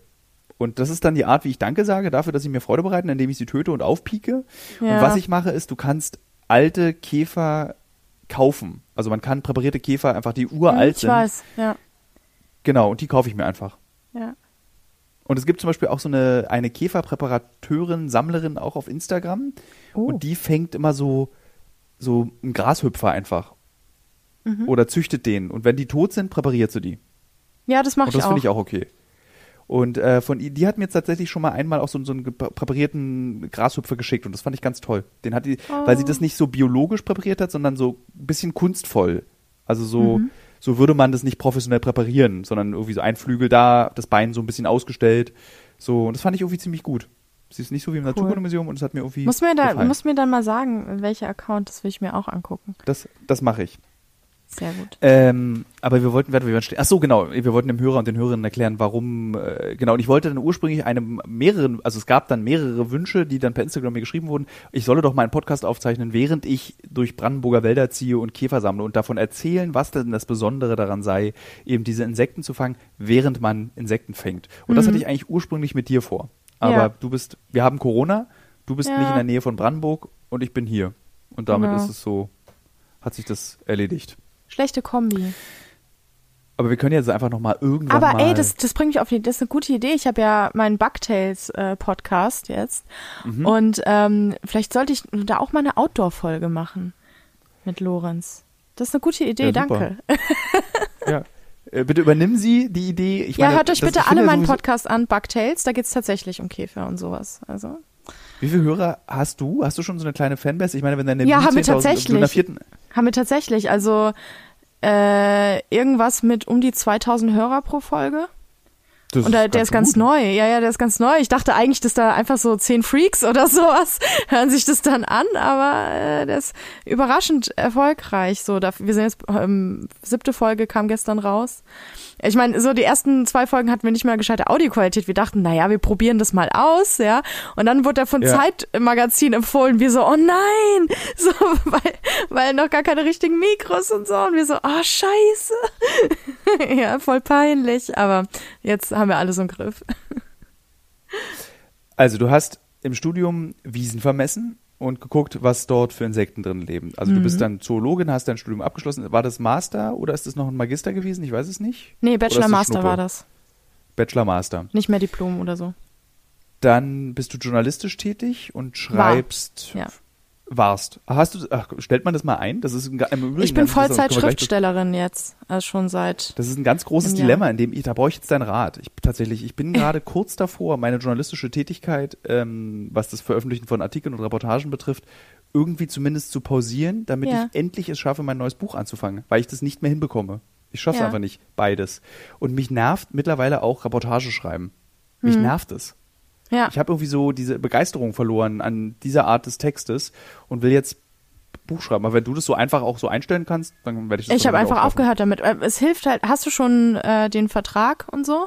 [SPEAKER 2] Und das ist dann die Art, wie ich Danke sage dafür, dass sie mir Freude bereiten, indem ich sie töte und aufpieke. Und
[SPEAKER 1] Ja.
[SPEAKER 2] was ich mache, ist, du kannst alte Käfer kaufen. Also man kann präparierte Käfer einfach, die uralt
[SPEAKER 1] ich
[SPEAKER 2] sind.
[SPEAKER 1] weiß, ja.
[SPEAKER 2] Genau, und die kaufe ich mir einfach.
[SPEAKER 1] ja.
[SPEAKER 2] Und es gibt zum Beispiel auch so eine, eine Käferpräparateurin, Sammlerin auch auf Instagram.
[SPEAKER 1] Oh.
[SPEAKER 2] Und die fängt immer so, so einen Grashüpfer einfach.
[SPEAKER 1] Mhm.
[SPEAKER 2] Oder züchtet den. Und wenn die tot sind, präpariert sie die.
[SPEAKER 1] Ja, das mache
[SPEAKER 2] Und
[SPEAKER 1] ich
[SPEAKER 2] das
[SPEAKER 1] auch.
[SPEAKER 2] finde ich auch okay. Und äh, von ihr- die hat mir jetzt tatsächlich schon mal einmal auch so, so einen präparierten Grashüpfer geschickt und das fand ich ganz toll. Den hat die, weil sie
[SPEAKER 1] Oh.
[SPEAKER 2] das nicht so biologisch präpariert hat, sondern so ein bisschen kunstvoll. Also so,
[SPEAKER 1] Mhm.
[SPEAKER 2] so würde man das nicht professionell präparieren, sondern irgendwie so ein Flügel da, das Bein so ein bisschen ausgestellt. So, und das fand ich irgendwie ziemlich gut. Sie ist nicht so wie im Naturkundemuseum und es hat mir irgendwie.
[SPEAKER 1] Muss mir, da, muss mir dann mal sagen, welcher Account, das will ich mir auch angucken.
[SPEAKER 2] das das mache ich.
[SPEAKER 1] Sehr gut.
[SPEAKER 2] Ähm, aber wir wollten, wir stehen. Ach so, genau. Wir wollten dem Hörer und den Hörerinnen erklären, warum, äh, genau. Und ich wollte dann ursprünglich eine mehreren, also es gab dann mehrere Wünsche, die dann per Instagram mir geschrieben wurden. Ich solle doch mal einen Podcast aufzeichnen, während ich durch Brandenburger Wälder ziehe und Käfer sammle und davon erzählen, was denn das Besondere daran sei, eben diese Insekten zu fangen, während man Insekten fängt. Und das
[SPEAKER 1] Mhm.
[SPEAKER 2] hatte ich eigentlich ursprünglich mit dir vor. Aber
[SPEAKER 1] Ja.
[SPEAKER 2] du bist, wir haben Corona, du bist
[SPEAKER 1] Ja.
[SPEAKER 2] nicht in der Nähe von Brandenburg und ich bin hier. Und damit
[SPEAKER 1] Genau.
[SPEAKER 2] ist es so, hat sich das erledigt.
[SPEAKER 1] Schlechte Kombi.
[SPEAKER 2] Aber wir können jetzt einfach noch mal irgendwann
[SPEAKER 1] Aber
[SPEAKER 2] mal
[SPEAKER 1] ey, das, das bringt mich auf die, das ist eine gute Idee. Ich habe ja meinen Bugtails äh, Podcast jetzt
[SPEAKER 2] Mhm.
[SPEAKER 1] und ähm, vielleicht sollte ich da auch mal eine Outdoor-Folge machen mit Lorenz. Das ist eine gute Idee,
[SPEAKER 2] Ja,
[SPEAKER 1] danke.
[SPEAKER 2] ja. Äh, Bitte übernimm Sie die Idee. Ich
[SPEAKER 1] ja,
[SPEAKER 2] meine,
[SPEAKER 1] hört euch
[SPEAKER 2] das-
[SPEAKER 1] bitte alle meinen
[SPEAKER 2] sowieso-
[SPEAKER 1] Podcast an, Bugtails. Da geht's tatsächlich um Käfer und sowas. Also
[SPEAKER 2] Wie viele Hörer hast du? Hast du schon so eine kleine Fanbase? Ich meine, wenn deine
[SPEAKER 1] Ja, haben wir
[SPEAKER 2] 10.000
[SPEAKER 1] tatsächlich.
[SPEAKER 2] vierten,
[SPEAKER 1] haben wir tatsächlich. Also äh, irgendwas mit um die 2000 Hörer pro Folge.
[SPEAKER 2] das
[SPEAKER 1] Und der, der ist ganz
[SPEAKER 2] gut.
[SPEAKER 1] neu. Ja, ja, der ist ganz neu. Ich dachte eigentlich, dass da einfach so zehn Freaks oder sowas hören sich das dann an, aber äh, der ist überraschend erfolgreich. So, da, wir sind jetzt ähm, siebte Folge kam gestern raus. Ich meine, so die ersten zwei Folgen hatten wir nicht mal gescheite Audioqualität. Wir dachten, naja, wir probieren das mal aus, ja. Und dann wurde er von
[SPEAKER 2] Ja.
[SPEAKER 1] Zeitmagazin empfohlen. Wir so, oh nein, so, weil, weil noch gar keine richtigen Mikros und so. Und wir so, oh scheiße. ja, voll peinlich. Aber jetzt haben wir alles im Griff.
[SPEAKER 2] Also, du hast im Studium Wiesen vermessen und geguckt, was dort für Insekten drin leben. Also, du
[SPEAKER 1] Mhm.
[SPEAKER 2] bist dann Zoologin, hast dein Studium abgeschlossen. War das Master oder ist das noch ein Magister gewesen? Ich weiß es nicht.
[SPEAKER 1] Nee, Bachelor Master war das.
[SPEAKER 2] Bachelor Master.
[SPEAKER 1] Nicht mehr Diplom oder so.
[SPEAKER 2] Dann bist du journalistisch tätig und schreibst.
[SPEAKER 1] ja.
[SPEAKER 2] Warst. Hast du, ach, stellt man das mal ein? Das ist ein, im
[SPEAKER 1] Ich bin Vollzeit-Schriftstellerin jetzt. Also schon seit.
[SPEAKER 2] Das ist ein ganz großes. Dilemma, in dem ich, da brauche ich jetzt deinen Rat. Ich tatsächlich, ich bin gerade kurz davor, meine journalistische Tätigkeit, ähm, was das Veröffentlichen von Artikeln und Reportagen betrifft, irgendwie zumindest zu pausieren, damit
[SPEAKER 1] Ja.
[SPEAKER 2] ich endlich es schaffe, mein neues Buch anzufangen, weil ich das nicht mehr hinbekomme. Ich schaffe es
[SPEAKER 1] Ja.
[SPEAKER 2] einfach nicht, beides. Und mich nervt mittlerweile auch Reportage schreiben. Mich
[SPEAKER 1] Mhm.
[SPEAKER 2] nervt es.
[SPEAKER 1] Ja.
[SPEAKER 2] Ich habe irgendwie so diese Begeisterung verloren an dieser Art des Textes und will jetzt Buch schreiben. Aber wenn du das so einfach auch so einstellen kannst, dann werde ich das
[SPEAKER 1] Ich habe einfach aufgehört damit. Äh, Es hilft halt. Hast du schon äh, den Vertrag und so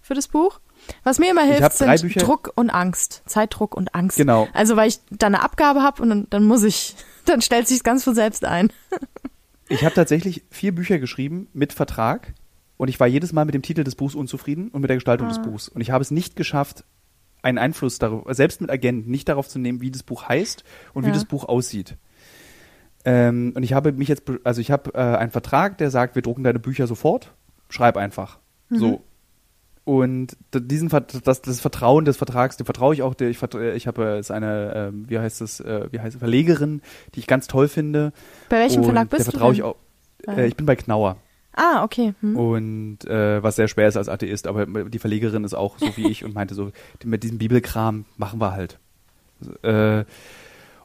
[SPEAKER 1] für das Buch? Was mir immer hilft, sind
[SPEAKER 2] Bücher-
[SPEAKER 1] Druck und Angst. Zeitdruck und Angst.
[SPEAKER 2] Genau.
[SPEAKER 1] Also weil ich dann eine Abgabe habe und dann, dann muss ich, dann stellt sich ganz von selbst ein.
[SPEAKER 2] Ich habe tatsächlich vier Bücher geschrieben mit Vertrag und ich war jedes Mal mit dem Titel des Buchs unzufrieden und mit der Gestaltung
[SPEAKER 1] Ah.
[SPEAKER 2] des Buchs. Und ich habe es nicht geschafft, einen Einfluss darauf, selbst mit Agenten, nicht darauf zu nehmen, wie das Buch heißt und wie
[SPEAKER 1] Ja.
[SPEAKER 2] das Buch aussieht. Ähm, und ich habe mich jetzt, also ich habe äh, einen Vertrag, der sagt, wir drucken deine Bücher sofort, schreib einfach.
[SPEAKER 1] Mhm.
[SPEAKER 2] So. Und diesen das, das Vertrauen des Vertrags, dem vertraue ich auch. Der, ich, vertra- ich habe äh, ist eine, ähm, wie heißt es, äh, wie heißt es, Verlegerin, die ich ganz toll finde.
[SPEAKER 1] Bei welchem
[SPEAKER 2] und
[SPEAKER 1] Verlag bist
[SPEAKER 2] der
[SPEAKER 1] du
[SPEAKER 2] vertraue ich
[SPEAKER 1] denn?
[SPEAKER 2] auch. Äh, ich bin bei Knauer.
[SPEAKER 1] Ah, okay. Hm.
[SPEAKER 2] Und äh, was sehr schwer ist als Atheist, aber die Verlegerin ist auch so wie ich und meinte so, mit diesem Bibelkram machen wir halt. Äh,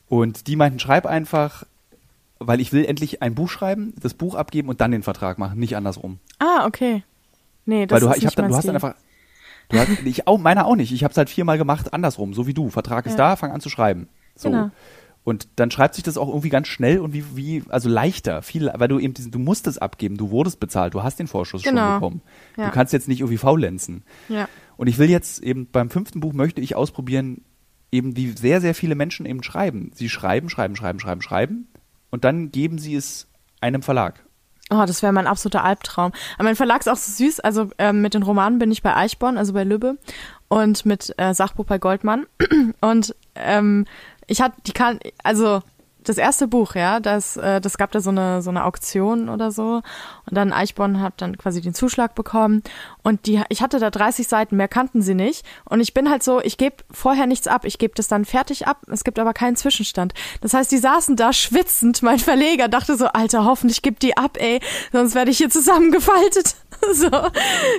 [SPEAKER 2] und die meinten, schreib einfach, weil ich will endlich ein Buch schreiben, das Buch abgeben und dann den Vertrag machen, nicht andersrum.
[SPEAKER 1] Ah, okay. Nee, das
[SPEAKER 2] weil du,
[SPEAKER 1] ist
[SPEAKER 2] ich
[SPEAKER 1] nicht
[SPEAKER 2] hab dann, du hast dann einfach, du hast, ich auch, meiner auch nicht. Ich habe es halt viermal gemacht, andersrum, so wie du. Vertrag ist
[SPEAKER 1] Ja.
[SPEAKER 2] da, fang an zu schreiben. So.
[SPEAKER 1] Genau.
[SPEAKER 2] Und dann schreibt sich das auch irgendwie ganz schnell und wie, wie, also leichter, viel, weil du eben diesen, du musst es abgeben, du wurdest bezahlt, du hast den Vorschuss schon
[SPEAKER 1] Genau.
[SPEAKER 2] bekommen.
[SPEAKER 1] Ja.
[SPEAKER 2] Du kannst jetzt nicht irgendwie faulenzen.
[SPEAKER 1] Ja.
[SPEAKER 2] Und ich will jetzt eben beim fünften Buch möchte ich ausprobieren, eben wie sehr, sehr viele Menschen eben schreiben. Sie schreiben, schreiben, schreiben, schreiben, schreiben und dann geben sie es einem Verlag.
[SPEAKER 1] Oh, das wäre mein absoluter Albtraum. Aber mein Verlag ist auch so süß. Also ähm, mit den Romanen bin ich bei Eichborn, also bei Lübbe, und mit äh, Sachbuch bei Goldmann. Und ähm, ich hatte, die kann, also das erste Buch, ja, das, äh, das gab da so eine so eine Auktion oder so. Und dann Eichborn hat dann quasi den Zuschlag bekommen. Und die, ich hatte da 30 Seiten, mehr kannten sie nicht. Und ich bin halt so, ich gebe vorher nichts ab, ich gebe das dann fertig ab. Es gibt aber keinen Zwischenstand. Das heißt, die saßen da schwitzend. Mein Verleger dachte so, Alter, hoffentlich gibt die ab, ey, sonst werde ich hier zusammengefaltet. so,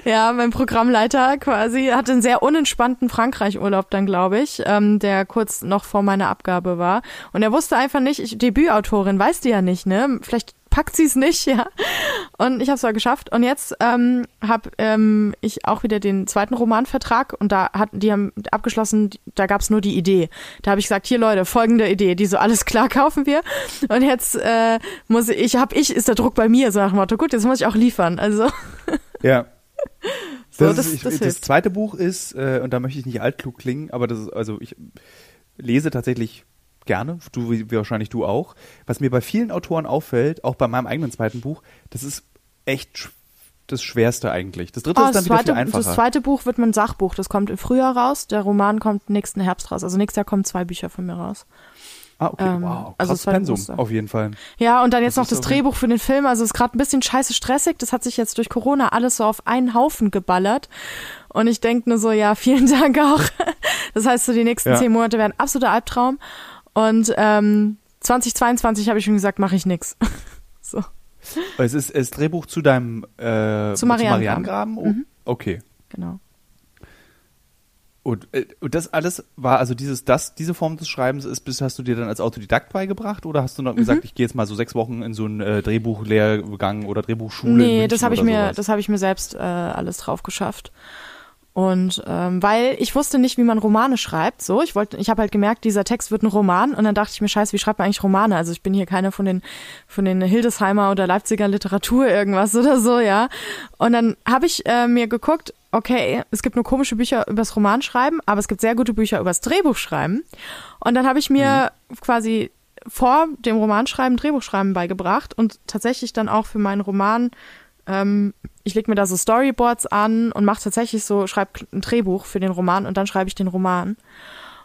[SPEAKER 1] ja, mein Programmleiter quasi hatte einen sehr unentspannten Frankreich-Urlaub dann, glaube ich, ähm, der kurz noch vor meiner Abgabe war. Und er wusste einfach nicht, ich, Debütautorin, weißt du ja nicht, ne? Vielleicht packt sie es nicht, ja. Und ich habe es aber geschafft. Und jetzt ähm, habe ähm, ich auch wieder den zweiten Romanvertrag und da hatten die haben abgeschlossen, da gab es nur die Idee. Da habe ich gesagt, hier Leute, folgende Idee, die so alles klar kaufen wir. Und jetzt äh, muss ich, habe ich, ist der Druck bei mir, so nach dem Motto, gut, jetzt muss ich auch liefern. Also
[SPEAKER 2] Ja.
[SPEAKER 1] So,
[SPEAKER 2] das,
[SPEAKER 1] das-
[SPEAKER 2] ist, ich,
[SPEAKER 1] das
[SPEAKER 2] das, zweite Buch ist, äh, und da möchte ich nicht altklug klingen, aber das ist, also ich lese tatsächlich gerne, du wie wahrscheinlich du auch. Was mir bei vielen Autoren auffällt, auch bei meinem eigenen zweiten Buch, das ist echt das Schwerste eigentlich. Das dritte
[SPEAKER 1] Oh,
[SPEAKER 2] ist dann
[SPEAKER 1] das,
[SPEAKER 2] wieder
[SPEAKER 1] zweite,
[SPEAKER 2] viel einfacher.
[SPEAKER 1] das zweite Buch wird mein Sachbuch. Das kommt im Frühjahr raus. Der Roman kommt nächsten Herbst raus. Also nächstes Jahr kommen zwei Bücher von mir raus.
[SPEAKER 2] ah, okay,
[SPEAKER 1] ähm,
[SPEAKER 2] wow,
[SPEAKER 1] also zweite
[SPEAKER 2] Pensum,
[SPEAKER 1] ist-
[SPEAKER 2] auf jeden Fall.
[SPEAKER 1] Ja, und dann jetzt
[SPEAKER 2] Das
[SPEAKER 1] noch das
[SPEAKER 2] so-
[SPEAKER 1] Drehbuch für den Film. Also ist gerade ein bisschen scheiße stressig. Das hat sich jetzt durch Corona alles so auf einen Haufen geballert. Und ich denke nur so, ja, vielen Dank auch. Das heißt, so die nächsten
[SPEAKER 2] Ja.
[SPEAKER 1] zehn Monate werden absoluter Albtraum. Und ähm, 2022 habe ich schon gesagt, mache ich nix. So.
[SPEAKER 2] Es ist das Drehbuch zu deinem äh,
[SPEAKER 1] Zu Marianengraben.
[SPEAKER 2] Oh,
[SPEAKER 1] Mhm.
[SPEAKER 2] Okay.
[SPEAKER 1] Genau.
[SPEAKER 2] Und, äh, und das alles war, also dieses, das, diese Form des Schreibens ist, bis hast du dir dann als Autodidakt beigebracht oder hast du noch
[SPEAKER 1] Mhm.
[SPEAKER 2] gesagt, ich gehe jetzt mal so sechs Wochen in so einen äh, Drehbuchlehrgang oder Drehbuchschule?
[SPEAKER 1] Nee, das habe ich mir,
[SPEAKER 2] sowas?
[SPEAKER 1] das habe ich mir selbst äh, alles drauf geschafft. Und ähm, weil ich wusste nicht, wie man Romane schreibt, so ich wollte, ich habe halt gemerkt, dieser Text wird ein Roman und dann dachte ich mir, scheiße, wie schreibt man eigentlich Romane? Also ich bin hier keine von den von den Hildesheimer oder Leipziger Literatur irgendwas oder so, ja. Und dann habe ich äh, mir geguckt, okay, es gibt nur komische Bücher übers Romanschreiben, aber es gibt sehr gute Bücher übers Drehbuchschreiben. Und dann habe ich mir quasi vor dem Romanschreiben Drehbuchschreiben beigebracht und tatsächlich dann auch für meinen Roman ähm, ich lege mir da so Storyboards an und mache tatsächlich so, schreibe ein Drehbuch für den Roman und dann schreibe ich den Roman.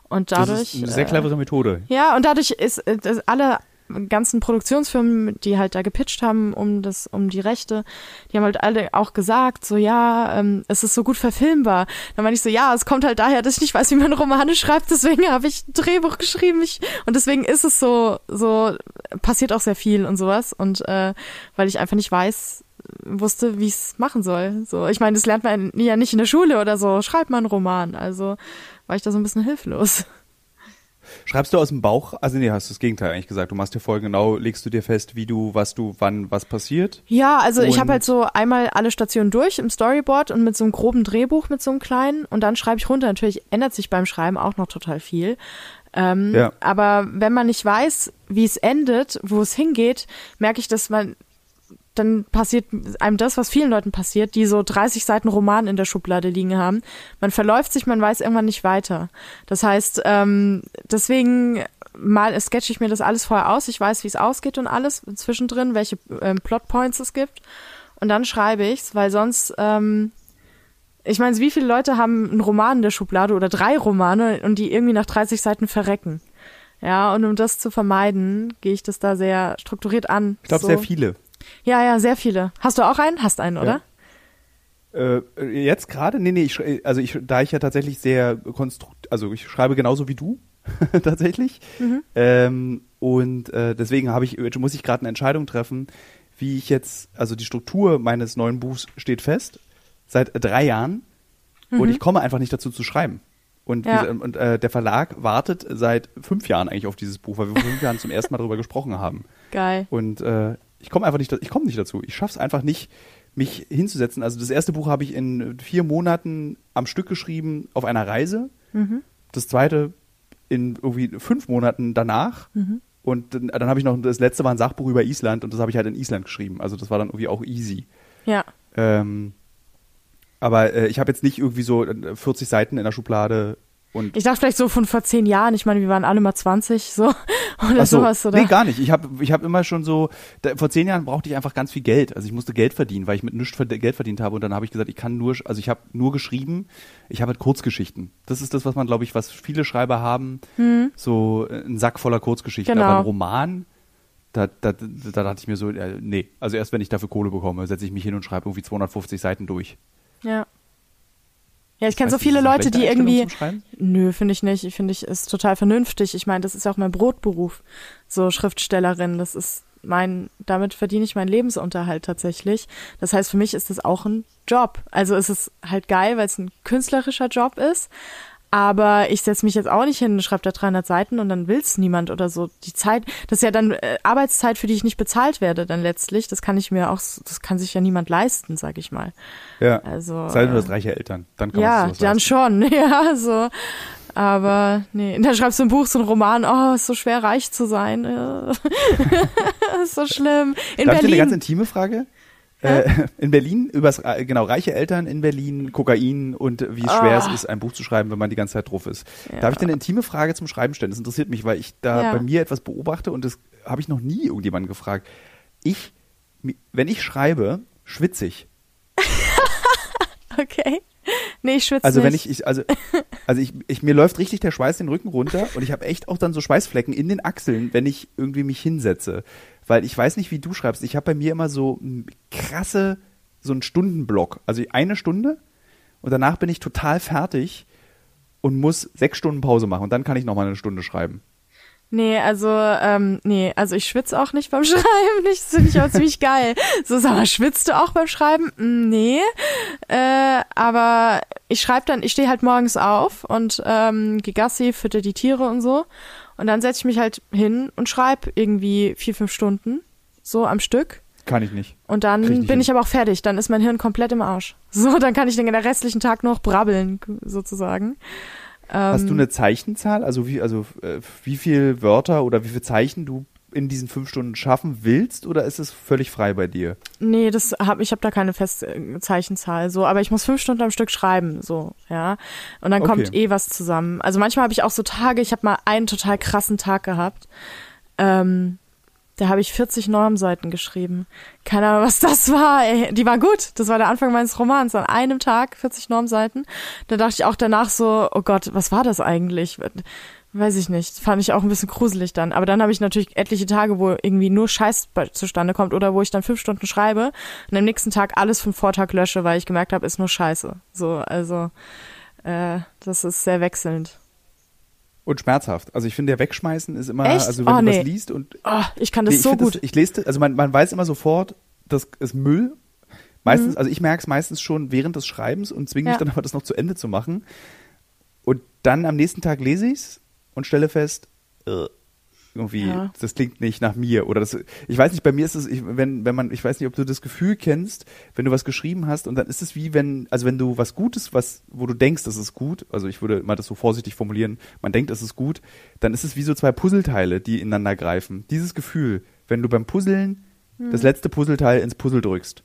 [SPEAKER 1] Und dadurch.
[SPEAKER 2] das ist eine sehr
[SPEAKER 1] äh,
[SPEAKER 2] clevere Methode.
[SPEAKER 1] ja, und dadurch ist äh, das alle ganzen Produktionsfirmen, die halt da gepitcht haben um das, um die Rechte, die haben halt alle auch gesagt, so ja, ähm, es ist so gut verfilmbar. Dann meine ich so, ja, es kommt halt daher, dass ich nicht weiß, wie man Romane schreibt, deswegen habe ich ein Drehbuch geschrieben. Ich, und deswegen ist es so, so passiert auch sehr viel und sowas. Und äh, weil ich einfach nicht weiß, wusste, wie ich es machen soll. So, ich meine, das lernt man ja nicht in der Schule oder so. Schreibt man einen Roman. Also war ich da so ein bisschen hilflos.
[SPEAKER 2] Schreibst du aus dem Bauch? Also nee, hast du das Gegenteil eigentlich gesagt. Du machst dir voll genau, legst du dir fest, wie du, was du, wann, was passiert.
[SPEAKER 1] Ja, also ich
[SPEAKER 2] Und-
[SPEAKER 1] habe halt so einmal alle Stationen durch im Storyboard und mit so einem groben Drehbuch, mit so einem kleinen und dann schreibe ich runter. Natürlich ändert sich beim Schreiben auch noch total viel. Ähm,
[SPEAKER 2] Ja.
[SPEAKER 1] Aber wenn man nicht weiß, wie es endet, wo es hingeht, merke ich, dass man dann passiert einem das, was vielen Leuten passiert, die so 30 Seiten Roman in der Schublade liegen haben. Man verläuft sich, man weiß irgendwann nicht weiter. Das heißt, ähm, deswegen mal sketche ich mir das alles vorher aus. Ich weiß, wie es ausgeht und alles zwischendrin, welche ähm, Plotpoints es gibt. Und dann schreibe ich's, weil sonst, ähm, ich meine, wie viele Leute haben einen Roman in der Schublade oder drei Romane und die irgendwie nach 30 Seiten verrecken? Ja, und um das zu vermeiden, gehe ich das da sehr strukturiert an.
[SPEAKER 2] Ich glaube
[SPEAKER 1] so.
[SPEAKER 2] sehr viele.
[SPEAKER 1] Ja, ja, sehr viele. Hast du auch einen? Hast einen, oder?
[SPEAKER 2] Äh, jetzt gerade? Nee, nee, ich, also ich, da ich ja tatsächlich sehr konstrukt, also ich schreibe genauso wie du, tatsächlich.
[SPEAKER 1] Mhm.
[SPEAKER 2] Ähm, und äh, deswegen habe ich, muss ich gerade eine Entscheidung treffen, wie ich jetzt, also die Struktur meines neuen Buchs steht fest, seit drei Jahren, und ich komme einfach nicht dazu zu schreiben. Und,
[SPEAKER 1] Mhm. Ja.
[SPEAKER 2] wie, und äh, der Verlag wartet seit fünf Jahren eigentlich auf dieses Buch, weil wir vor fünf Jahren zum ersten Mal darüber gesprochen haben.
[SPEAKER 1] Geil.
[SPEAKER 2] Und äh, ich komme einfach nicht, ich komme nicht dazu. Ich schaffe es einfach nicht, mich hinzusetzen. Also das erste Buch habe ich in vier Monaten am Stück geschrieben auf einer Reise.
[SPEAKER 1] Mhm.
[SPEAKER 2] Das zweite in irgendwie fünf Monaten danach.
[SPEAKER 1] Mhm.
[SPEAKER 2] Und dann, dann habe ich noch, das letzte war ein Sachbuch über Island und das habe ich halt in Island geschrieben. Also das war dann irgendwie auch easy.
[SPEAKER 1] Ja.
[SPEAKER 2] Ähm, aber äh, ich habe jetzt nicht irgendwie so äh, 40 Seiten in der Schublade und
[SPEAKER 1] Ich dachte vielleicht so von vor zehn Jahren. Ich meine, wir waren alle mal 20, so. Oder
[SPEAKER 2] so,
[SPEAKER 1] sowas, oder?
[SPEAKER 2] Nee, gar nicht. Ich habe ich hab immer schon so, da, vor zehn Jahren brauchte ich einfach ganz viel Geld. Also ich musste Geld verdienen, weil ich mit nichts Geld verdient habe. Und dann habe ich gesagt, ich kann nur, also ich habe nur geschrieben, ich habe halt Kurzgeschichten. Das ist das, was man, glaube ich, was viele Schreiber haben. So äh, ein Sack voller Kurzgeschichten.
[SPEAKER 1] Hm. Genau.
[SPEAKER 2] Aber ein Roman, da, da, da, da dachte ich mir so, äh, nee. Also erst wenn ich dafür Kohle bekomme, setze ich mich hin und schreibe irgendwie 250 Seiten durch.
[SPEAKER 1] Ja. Ja, ich kenne so viele Leute, die irgendwie. Nö, finde ich nicht. Ich finde ich ist total vernünftig. Ich meine, das ist ja auch mein Brotberuf, so Schriftstellerin. Das ist mein, damit verdiene ich meinen Lebensunterhalt tatsächlich. Das heißt, für mich ist das auch ein Job. Also es ist halt geil, weil es ein künstlerischer Job ist. Aber ich setze mich jetzt auch nicht hin und schreibe da 300 Seiten und dann will's niemand oder so. Die Zeit, das ist ja dann äh, Arbeitszeit, für die ich nicht bezahlt werde dann letztlich. Das kann ich mir auch, das kann sich ja niemand leisten, sag ich mal.
[SPEAKER 2] Ja.
[SPEAKER 1] Also,
[SPEAKER 2] Sei denn, du
[SPEAKER 1] äh,
[SPEAKER 2] hast reiche Eltern. Dann kann
[SPEAKER 1] ja, dann schon, ja, so. Aber nee, dann schreibst du ein Buch, so ein Roman, oh, ist so schwer reich zu sein. äh. ist so schlimm. In
[SPEAKER 2] Darf ich dir eine ganz
[SPEAKER 1] Berlin.
[SPEAKER 2] intime Frage? Äh, in Berlin, übers, äh, genau, reiche Eltern in Berlin, Kokain und wie schwer es
[SPEAKER 1] Ah.
[SPEAKER 2] ist, ein Buch zu schreiben, wenn man die ganze Zeit drauf ist.
[SPEAKER 1] Ja.
[SPEAKER 2] Darf ich dir eine intime Frage zum Schreiben stellen? Das interessiert mich, weil ich da
[SPEAKER 1] Ja.
[SPEAKER 2] bei mir etwas beobachte und das habe ich noch nie irgendjemanden gefragt. Ich, wenn ich schreibe, schwitze ich.
[SPEAKER 1] Okay. Nee, ich schwitze
[SPEAKER 2] Also
[SPEAKER 1] nicht.
[SPEAKER 2] wenn ich, ich also, also ich, ich, mir läuft richtig der Schweiß den Rücken runter und ich habe echt auch dann so Schweißflecken in den Achseln, wenn ich irgendwie mich hinsetze. Weil ich weiß nicht, wie du schreibst. Ich habe bei mir immer so krasse, so einen Stundenblock. Also eine Stunde und danach bin ich total fertig und muss sechs Stunden Pause machen und dann kann ich nochmal eine Stunde schreiben.
[SPEAKER 1] Nee, also, ähm, nee, also ich schwitze auch nicht beim Schreiben. Das finde ich aber ziemlich geil. So, sag mal, schwitzt du auch beim Schreiben? Mm, Nee. Äh, aber ich schreibe dann, ich stehe halt morgens auf und ähm, geh Gassi, fütter die Tiere und so. Und dann setze ich mich halt hin und schreibe irgendwie vier, fünf Stunden. So am Stück.
[SPEAKER 2] Kann ich nicht.
[SPEAKER 1] Und dann
[SPEAKER 2] ich nicht
[SPEAKER 1] bin
[SPEAKER 2] hin.
[SPEAKER 1] ich aber auch fertig. Dann ist mein Hirn komplett im Arsch. So, dann kann ich den restlichen Tag noch brabbeln, sozusagen.
[SPEAKER 2] Hast
[SPEAKER 1] Ähm,
[SPEAKER 2] du eine Zeichenzahl? Also wie, also äh, wie viel Wörter oder wie viel Zeichen du in diesen fünf Stunden schaffen willst oder ist es völlig frei bei dir?
[SPEAKER 1] Nee, das hab, ich habe da keine feste äh, Zeichenzahl, so, aber ich muss fünf Stunden am Stück schreiben, so, ja. Und dann kommt
[SPEAKER 2] Okay.
[SPEAKER 1] eh was zusammen. Also manchmal habe ich auch so Tage, ich habe mal einen total krassen Tag gehabt. Ähm, da habe ich 40 Normseiten geschrieben. Keine Ahnung, was das war. Ey. Die war gut. Das war der Anfang meines Romans. An einem Tag 40 Normseiten. Da dachte ich auch danach so, oh Gott, was war das eigentlich? Weiß ich nicht. Fand ich auch ein bisschen gruselig dann. Aber dann habe ich natürlich etliche Tage, wo irgendwie nur Scheiß zustande kommt oder wo ich dann fünf Stunden schreibe und am nächsten Tag alles vom Vortag lösche, weil ich gemerkt habe, ist nur Scheiße. So, also äh, das ist sehr wechselnd.
[SPEAKER 2] Und schmerzhaft. Also ich finde, der Wegschmeißen ist immer,
[SPEAKER 1] Echt?
[SPEAKER 2] also wenn
[SPEAKER 1] Oh,
[SPEAKER 2] du
[SPEAKER 1] nee.
[SPEAKER 2] was liest und
[SPEAKER 1] Oh, ich kann das
[SPEAKER 2] Nee, ich
[SPEAKER 1] so gut.
[SPEAKER 2] Das, ich lese, das- also man, man weiß immer sofort, das ist Müll.
[SPEAKER 1] Mhm.
[SPEAKER 2] Meistens, also ich merke es meistens schon während des Schreibens und zwinge mich
[SPEAKER 1] Ja.
[SPEAKER 2] dann aber, das noch zu Ende zu machen. Und dann am nächsten Tag lese ich es und stelle fest, äh, irgendwie,
[SPEAKER 1] Ja.
[SPEAKER 2] das klingt nicht nach mir. Oder das, ich weiß nicht, bei mir ist es, ich, wenn, wenn man, ich weiß nicht, ob du das Gefühl kennst, wenn du was geschrieben hast und dann ist es wie wenn, also wenn du was Gutes, was, wo du denkst, das ist gut, also ich würde mal das so vorsichtig formulieren, man denkt, es ist gut, dann ist es wie so zwei Puzzleteile, die ineinander greifen. Dieses Gefühl, wenn du beim Puzzeln das letzte Puzzleteil ins Puzzle drückst.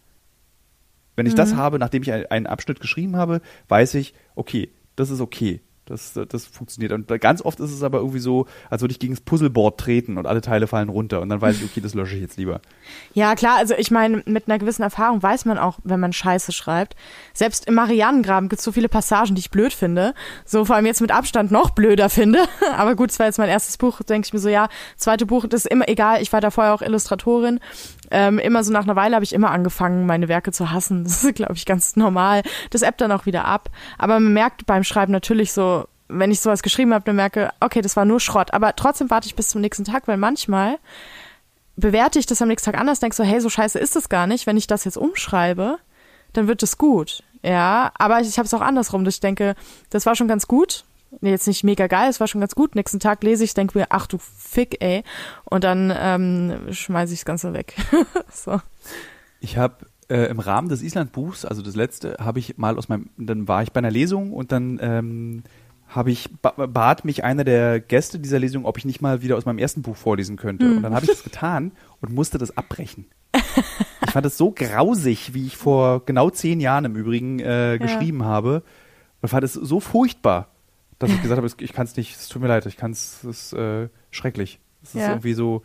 [SPEAKER 2] Wenn ich das habe, nachdem ich ein- einen Abschnitt geschrieben habe, weiß ich, okay, das ist okay. Das, das funktioniert. Und ganz oft ist es aber irgendwie so, als würde ich gegen das Puzzleboard treten und alle Teile fallen runter. Und dann weiß ich, okay, das lösche ich jetzt lieber.
[SPEAKER 1] Ja, klar, also ich meine, mit einer gewissen Erfahrung weiß man auch, wenn man Scheiße schreibt. Selbst im Marianengraben gibt es so viele Passagen, die ich blöd finde. So vor allem jetzt mit Abstand noch blöder finde. Aber gut, es war jetzt mein erstes Buch, denke ich mir so, ja, zweite Buch, das ist immer egal. Ich war da vorher auch Illustratorin. Ähm, immer so nach einer Weile habe ich immer angefangen, meine Werke zu hassen. Das ist, glaube ich, ganz normal. Das ebbt dann auch wieder ab. Aber man merkt beim Schreiben natürlich so, wenn ich sowas geschrieben habe, dann merke, okay, das war nur Schrott. Aber trotzdem warte ich bis zum nächsten Tag, weil manchmal bewerte ich das am nächsten Tag anders, denke so, hey, so scheiße ist es gar nicht. Wenn ich das jetzt umschreibe, dann wird es gut. Ja, aber ich habe es auch andersrum, dass ich denke, das war schon ganz gut. Nee, jetzt nicht mega geil, es war schon ganz gut. Nächsten Tag lese ich, denke mir, ach du Fick, ey. Und dann ähm, schmeiße ich das Ganze weg. so.
[SPEAKER 2] Ich habe äh, im Rahmen des Island-Buchs, also das letzte, habe ich mal aus meinem, dann war ich bei einer Lesung und dann ähm, habe ich ba bat mich einer der Gäste dieser Lesung, ob ich nicht mal wieder aus meinem ersten Buch vorlesen könnte. Und dann habe ich das getan und musste das abbrechen. Ich fand es so grausig, wie ich vor genau zehn Jahren im Übrigen äh, geschrieben habe. Und fand es so furchtbar, dass ich gesagt habe, ich kann es nicht, es tut mir leid, ich kann es, es ist äh, schrecklich. Es ist
[SPEAKER 1] Ja.
[SPEAKER 2] irgendwie so,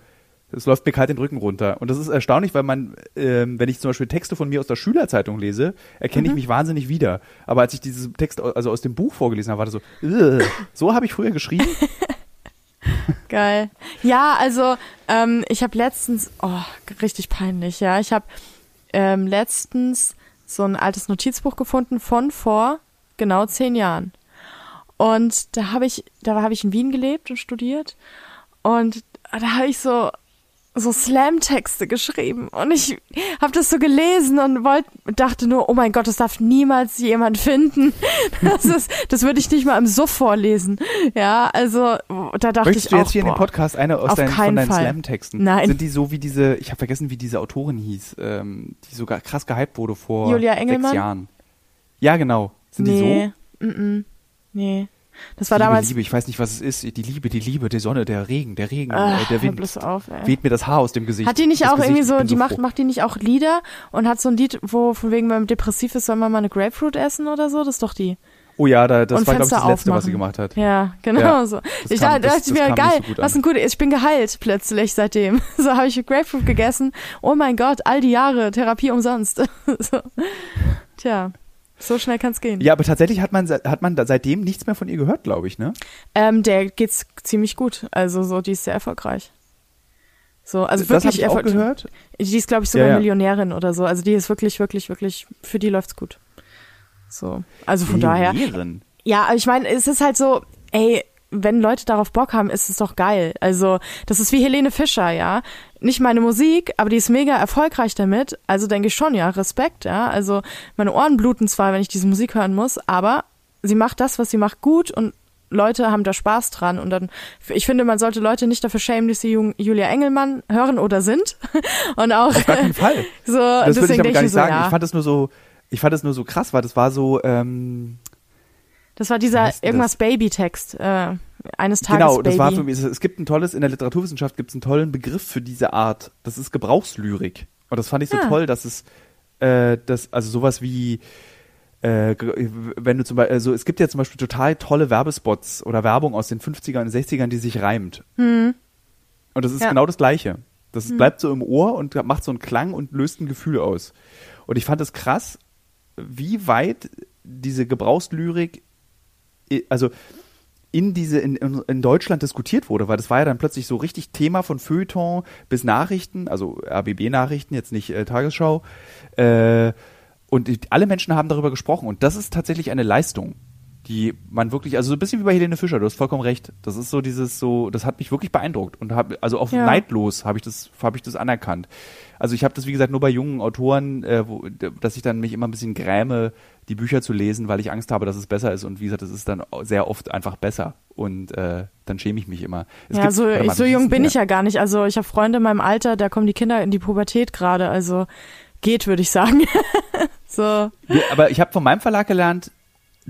[SPEAKER 2] es läuft mir kalt den Rücken runter. Und das ist erstaunlich, weil man, ähm, wenn ich zum Beispiel Texte von mir aus der Schülerzeitung lese, erkenne ich mich wahnsinnig wieder. Aber als ich diesen Text also aus dem Buch vorgelesen habe, war das so, "Ugh, so habe ich früher geschrieben.
[SPEAKER 1] Geil. Ja, also ähm, ich habe letztens, oh, richtig peinlich, ja. Ich habe ähm, letztens so ein altes Notizbuch gefunden von vor genau zehn Jahren. Und da habe ich, da habe ich in Wien gelebt und studiert. Und da habe ich so, so Slam-Texte geschrieben und ich habe das so gelesen und wollte dachte nur, oh mein Gott, das darf niemals jemand finden. Das ist, das würde ich nicht mal im Suff vorlesen. Ja, also da dachte
[SPEAKER 2] Möchtest
[SPEAKER 1] ich
[SPEAKER 2] du jetzt
[SPEAKER 1] auch,
[SPEAKER 2] hier in
[SPEAKER 1] boah,
[SPEAKER 2] dem Podcast eine aus deinen, von deinen. Slam-Texten?
[SPEAKER 1] Nein.
[SPEAKER 2] Sind die so wie diese, ich habe vergessen, wie diese Autorin hieß, ähm, die sogar krass gehypt wurde vor
[SPEAKER 1] Julia Engelmann?
[SPEAKER 2] sechs Jahren. Ja, genau. Sind die so?
[SPEAKER 1] nee, mm -mm, nee. Das war
[SPEAKER 2] Liebe,
[SPEAKER 1] damals.
[SPEAKER 2] Liebe, ich weiß nicht, was es ist. Die Liebe, die Liebe, die Sonne, der Regen, der Regen,
[SPEAKER 1] Ah,
[SPEAKER 2] äh, der Wind.
[SPEAKER 1] bloß auf, ey.
[SPEAKER 2] Weht mir das Haar aus dem Gesicht.
[SPEAKER 1] Hat die nicht
[SPEAKER 2] das
[SPEAKER 1] auch
[SPEAKER 2] Gesicht,
[SPEAKER 1] irgendwie so, die macht,
[SPEAKER 2] froh.
[SPEAKER 1] macht die nicht auch Lieder und hat so ein Lied, wo von wegen, wenn man depressiv ist, soll man mal eine Grapefruit essen oder so? Das ist doch die.
[SPEAKER 2] Oh ja, da, das
[SPEAKER 1] und
[SPEAKER 2] war, glaube ich, das Letzte, was
[SPEAKER 1] aufmachen.
[SPEAKER 2] sie gemacht hat.
[SPEAKER 1] Ja, genau
[SPEAKER 2] Ja,
[SPEAKER 1] so.
[SPEAKER 2] das
[SPEAKER 1] Ich
[SPEAKER 2] kam-
[SPEAKER 1] dachte,
[SPEAKER 2] das- das
[SPEAKER 1] mir,
[SPEAKER 2] nicht
[SPEAKER 1] geil,
[SPEAKER 2] so
[SPEAKER 1] was ein guter, ich bin geheilt plötzlich seitdem. So habe ich Grapefruit gegessen. Oh mein Gott, all die Jahre, Therapie umsonst. so. Tja, so schnell kann's gehen.
[SPEAKER 2] Ja, aber tatsächlich hat man, hat man seitdem nichts mehr von ihr gehört, glaube ich, ne?
[SPEAKER 1] Ähm, der geht's ziemlich gut. Also so, die ist sehr erfolgreich. So, also
[SPEAKER 2] das
[SPEAKER 1] wirklich
[SPEAKER 2] ich auch
[SPEAKER 1] erfolgreich.
[SPEAKER 2] gehört.
[SPEAKER 1] Die ist, glaube ich, sogar
[SPEAKER 2] Ja, ja.
[SPEAKER 1] Millionärin oder so. Also die ist wirklich, wirklich, wirklich, für die läuft's gut. So, also von daher.
[SPEAKER 2] Millionärin.
[SPEAKER 1] Ja, aber ich meine, es ist halt so, ey, wenn Leute darauf Bock haben, ist es doch geil. Also, das ist wie Helene Fischer, ja. Nicht meine Musik, aber die ist mega erfolgreich damit. Also denke ich schon, ja, Respekt, ja. Also, meine Ohren bluten zwar, wenn ich diese Musik hören muss, aber sie macht das, was sie macht, gut und Leute haben da Spaß dran. Und dann, ich finde, man sollte Leute nicht dafür schämen, dass sie Julia Engelmann hören oder sind. Und auch
[SPEAKER 2] Auf gar keinen Fall.
[SPEAKER 1] so,
[SPEAKER 2] Das würde ich
[SPEAKER 1] deswegen
[SPEAKER 2] aber gar
[SPEAKER 1] ich
[SPEAKER 2] nicht
[SPEAKER 1] so,
[SPEAKER 2] sagen.
[SPEAKER 1] ja.
[SPEAKER 2] Ich fand es nur so, ich fand es nur so krass, weil das war so, ähm,
[SPEAKER 1] Das war dieser irgendwas Baby-Text. Äh, eines Tages
[SPEAKER 2] genau, das
[SPEAKER 1] Baby.
[SPEAKER 2] war für mich, es, gibt ein tolles, in der Literaturwissenschaft gibt es einen tollen Begriff für diese Art. Das ist Gebrauchslyrik. Und das fand ich so
[SPEAKER 1] Ah.
[SPEAKER 2] toll, dass es, äh, das, also sowas wie, äh, wenn du zum Beispiel, also es gibt ja zum Beispiel total tolle Werbespots oder Werbung aus den 50ern und 60ern, die sich reimt. Und das ist
[SPEAKER 1] Ja.
[SPEAKER 2] genau das Gleiche. Das bleibt so im Ohr und macht so einen Klang und löst ein Gefühl aus. Und ich fand es krass, wie weit diese Gebrauchslyrik, also in diese in, in, Deutschland diskutiert wurde, weil das war ja dann plötzlich so richtig Thema von Feuilleton bis Nachrichten, also RBB-Nachrichten, jetzt nicht äh, Tagesschau. Äh, und alle Menschen haben darüber gesprochen und das ist tatsächlich eine Leistung, die man wirklich, also so ein bisschen wie bei Helene Fischer, du hast vollkommen recht. Das ist so dieses so, das hat mich wirklich beeindruckt und hab, also auch
[SPEAKER 1] Ja.
[SPEAKER 2] neidlos habe ich das, habe ich das anerkannt. Also ich habe das wie gesagt nur bei jungen Autoren, äh, wo, dass ich dann mich immer ein bisschen gräme, die Bücher zu lesen, weil ich Angst habe, dass es besser ist und wie gesagt, es ist dann sehr oft einfach besser und äh, dann schäme ich mich immer. Es
[SPEAKER 1] ja,
[SPEAKER 2] gibt-
[SPEAKER 1] so,
[SPEAKER 2] mal,
[SPEAKER 1] ich, so jung bin ich ja gar nicht. Also ich habe Freunde in meinem Alter, da kommen die Kinder in die Pubertät gerade. Also geht, würde ich sagen. so,
[SPEAKER 2] Wir- Aber ich habe von meinem Verlag gelernt,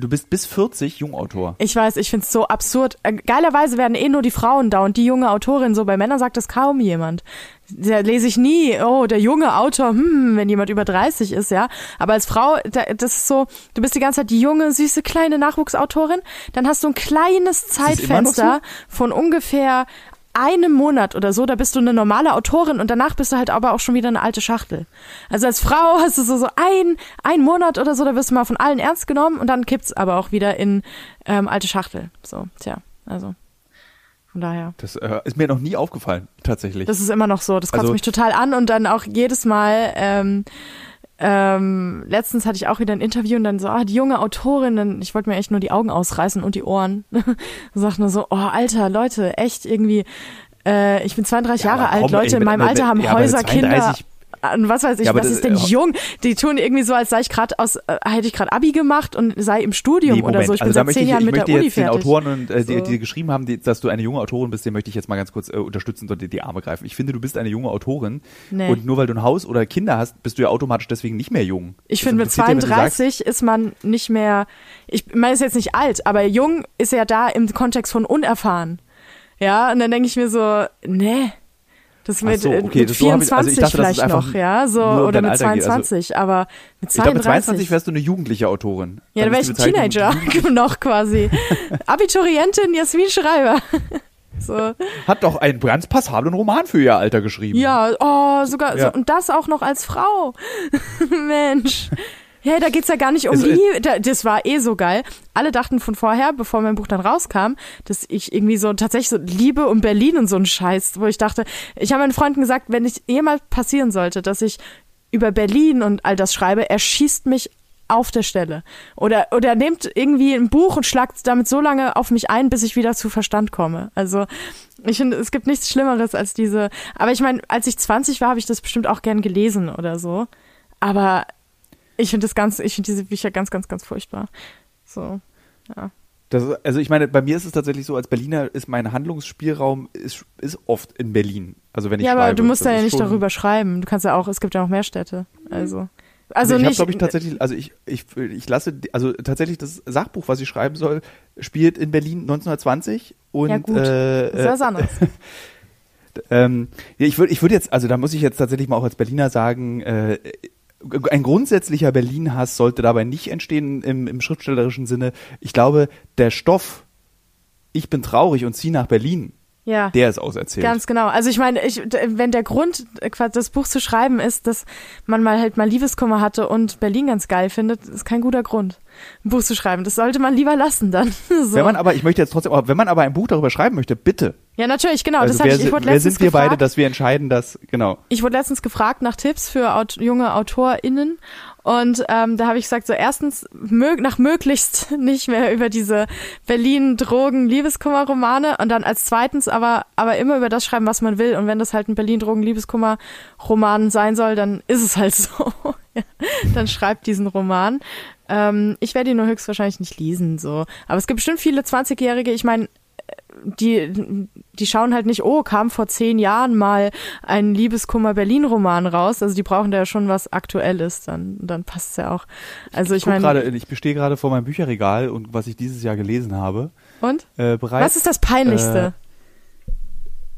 [SPEAKER 2] du bist bis 40 Jungautor.
[SPEAKER 1] ich weiß, ich find's so absurd. Äh, Geilerweise werden eh nur die Frauen da und die junge Autorin. So bei Männern sagt das kaum jemand. Da lese ich nie, oh, der junge Autor, hm, wenn jemand über 30 ist, ja. Aber als Frau, da, das ist so, du bist die ganze Zeit die junge, süße, kleine Nachwuchsautorin. Dann hast du ein kleines Zeitfenster von ungefähr einem Monat oder so, da bist du eine normale Autorin und danach bist du halt aber auch schon wieder eine alte Schachtel. Also als Frau hast du so, so ein, ein Monat oder so, da wirst du mal von allen ernst genommen und dann kippt's aber auch wieder in ähm, alte Schachtel. So, tja, also von daher.
[SPEAKER 2] Das äh, ist mir noch nie aufgefallen, tatsächlich.
[SPEAKER 1] Das ist immer noch so, das kotzt
[SPEAKER 2] Also-
[SPEAKER 1] mich total an und dann auch jedes Mal, ähm, ähm, letztens hatte ich auch wieder ein Interview und dann so, ah, die junge Autorin, ich wollte mir echt nur die Augen ausreißen und die Ohren. Sag nur so, oh, Alter, Leute, echt irgendwie, äh, ich bin 32
[SPEAKER 2] Ja,
[SPEAKER 1] Jahre alt,
[SPEAKER 2] komm,
[SPEAKER 1] Leute in meinem Alter haben
[SPEAKER 2] ja,
[SPEAKER 1] Häuser, Kinder.
[SPEAKER 2] 32
[SPEAKER 1] Und was weiß ich,
[SPEAKER 2] Ja,
[SPEAKER 1] was
[SPEAKER 2] das-
[SPEAKER 1] ist denn
[SPEAKER 2] äh,
[SPEAKER 1] jung? Die tun irgendwie so, als sei ich gerade aus, äh, hätte ich gerade Abi gemacht und sei im Studium
[SPEAKER 2] Nee,
[SPEAKER 1] oder so. Ich
[SPEAKER 2] also
[SPEAKER 1] bin
[SPEAKER 2] da
[SPEAKER 1] seit zehn
[SPEAKER 2] ich,
[SPEAKER 1] Jahren mit der Uni
[SPEAKER 2] jetzt den
[SPEAKER 1] fertig.
[SPEAKER 2] Autoren und äh, die,
[SPEAKER 1] So.
[SPEAKER 2] die geschrieben haben, die, dass du eine junge Autorin bist, den möchte ich jetzt mal ganz kurz äh, unterstützen und dir die Arme greifen. Ich finde, du bist eine junge Autorin
[SPEAKER 1] Nee.
[SPEAKER 2] und nur weil du ein Haus oder Kinder hast, bist du ja automatisch deswegen nicht mehr jung.
[SPEAKER 1] Ich finde, mit
[SPEAKER 2] impliziert ja, wenn du sagst,
[SPEAKER 1] 32 ist man nicht mehr, ich meine, ist jetzt nicht alt, aber jung ist ja da im Kontext von unerfahren. Ja, und dann denke ich mir so, nee. Das mit,
[SPEAKER 2] so,
[SPEAKER 1] äh,
[SPEAKER 2] okay,
[SPEAKER 1] mit
[SPEAKER 2] das so hab ich-
[SPEAKER 1] 24
[SPEAKER 2] also dachte,
[SPEAKER 1] vielleicht noch, ja, so, oder mit
[SPEAKER 2] Alter geht. Also
[SPEAKER 1] 22, aber mit
[SPEAKER 2] Ich glaube, mit
[SPEAKER 1] 32.
[SPEAKER 2] 22 wärst du eine jugendliche Autorin.
[SPEAKER 1] ja, dann
[SPEAKER 2] Dann
[SPEAKER 1] wäre
[SPEAKER 2] ist
[SPEAKER 1] ich ein Teenager noch quasi. Abiturientin Jasmin Schreiber. so.
[SPEAKER 2] Hat doch einen ganz passablen Roman für ihr Alter geschrieben.
[SPEAKER 1] Ja, oh, sogar,
[SPEAKER 2] Ja.
[SPEAKER 1] So, und das auch noch als Frau. Mensch. Ja, da geht's ja gar nicht um
[SPEAKER 2] Also,
[SPEAKER 1] Liebe. Da, das war eh so geil. Alle dachten von vorher, bevor mein Buch dann rauskam, dass ich irgendwie so tatsächlich so Liebe um Berlin und so ein Scheiß, wo ich dachte, ich habe meinen Freunden gesagt, wenn es jemals passieren sollte, dass ich über Berlin und all das schreibe, er schießt mich auf der Stelle. Oder, oder nehmt irgendwie ein Buch und schlagt damit so lange auf mich ein, bis ich wieder zu Verstand komme. Also ich finde, es gibt nichts Schlimmeres als diese. Aber ich meine, als ich 20 war, habe ich das bestimmt auch gern gelesen oder so. Aber ich finde das ganz, ich finde diese Bücher ganz, ganz, ganz furchtbar. So, ja.
[SPEAKER 2] Das, also ich meine, bei mir ist es tatsächlich so, als Berliner ist mein Handlungsspielraum ist, ist oft in Berlin. Also wenn ich
[SPEAKER 1] Ja,
[SPEAKER 2] schreibe,
[SPEAKER 1] aber du musst da ja nicht darüber schreiben. Du kannst ja auch, es gibt ja auch mehr Städte. Also, also
[SPEAKER 2] ich habe
[SPEAKER 1] nicht.
[SPEAKER 2] glaube ich tatsächlich, also ich, ich, ich lasse, also tatsächlich das Sachbuch, was ich schreiben soll, spielt in Berlin 1920 und
[SPEAKER 1] Ja, gut.
[SPEAKER 2] Äh,
[SPEAKER 1] das ist was anderes.
[SPEAKER 2] Ähm, ja, ich würde ich würde jetzt, also da muss ich jetzt tatsächlich mal auch als Berliner sagen, äh, ein grundsätzlicher Berlin-Hass sollte dabei nicht entstehen im, im schriftstellerischen Sinne. Ich glaube, der Stoff, ich bin traurig und ziehe nach Berlin,
[SPEAKER 1] Ja.
[SPEAKER 2] der ist auserzählt.
[SPEAKER 1] Ganz genau. Also ich meine, ich, wenn der Grund, äh, das Buch zu schreiben ist, dass man mal halt mal Liebeskummer hatte und Berlin ganz geil findet, ist kein guter Grund, ein Buch zu schreiben. Das sollte man lieber lassen dann. so.
[SPEAKER 2] Wenn man aber, ich möchte jetzt trotzdem, aber wenn man aber ein Buch darüber schreiben möchte, bitte.
[SPEAKER 1] ja, natürlich, genau.
[SPEAKER 2] also
[SPEAKER 1] das
[SPEAKER 2] wer,
[SPEAKER 1] ich, ich wurde
[SPEAKER 2] wer
[SPEAKER 1] letztens
[SPEAKER 2] sind wir beide,
[SPEAKER 1] gefragt,
[SPEAKER 2] dass wir entscheiden, dass, genau.
[SPEAKER 1] ich wurde letztens gefragt nach Tipps für Aut junge AutorInnen und ähm, da habe ich gesagt, so erstens mög nach möglichst nicht mehr über diese Berlin-Drogen-Liebeskummer-Romane und dann als zweitens aber, aber immer über das schreiben, was man will und wenn das halt ein Berlin-Drogen-Liebeskummer-Roman sein soll, dann ist es halt so. Dann schreibt diesen Roman. Ähm, ich werde ihn nur höchstwahrscheinlich nicht lesen, so. Aber es gibt bestimmt viele 20-Jährige, ich meine, die, die schauen halt nicht, oh, kam vor zehn Jahren mal ein Liebeskummer-Berlin-Roman raus. Also die brauchen da ja schon was Aktuelles, dann, dann passt es ja auch. Also ich,
[SPEAKER 2] guck
[SPEAKER 1] meine,
[SPEAKER 2] gerade, ich bestehe gerade vor meinem Bücherregal und was ich dieses Jahr gelesen habe,
[SPEAKER 1] und?
[SPEAKER 2] äh, bereits.
[SPEAKER 1] Was ist das Peinlichste?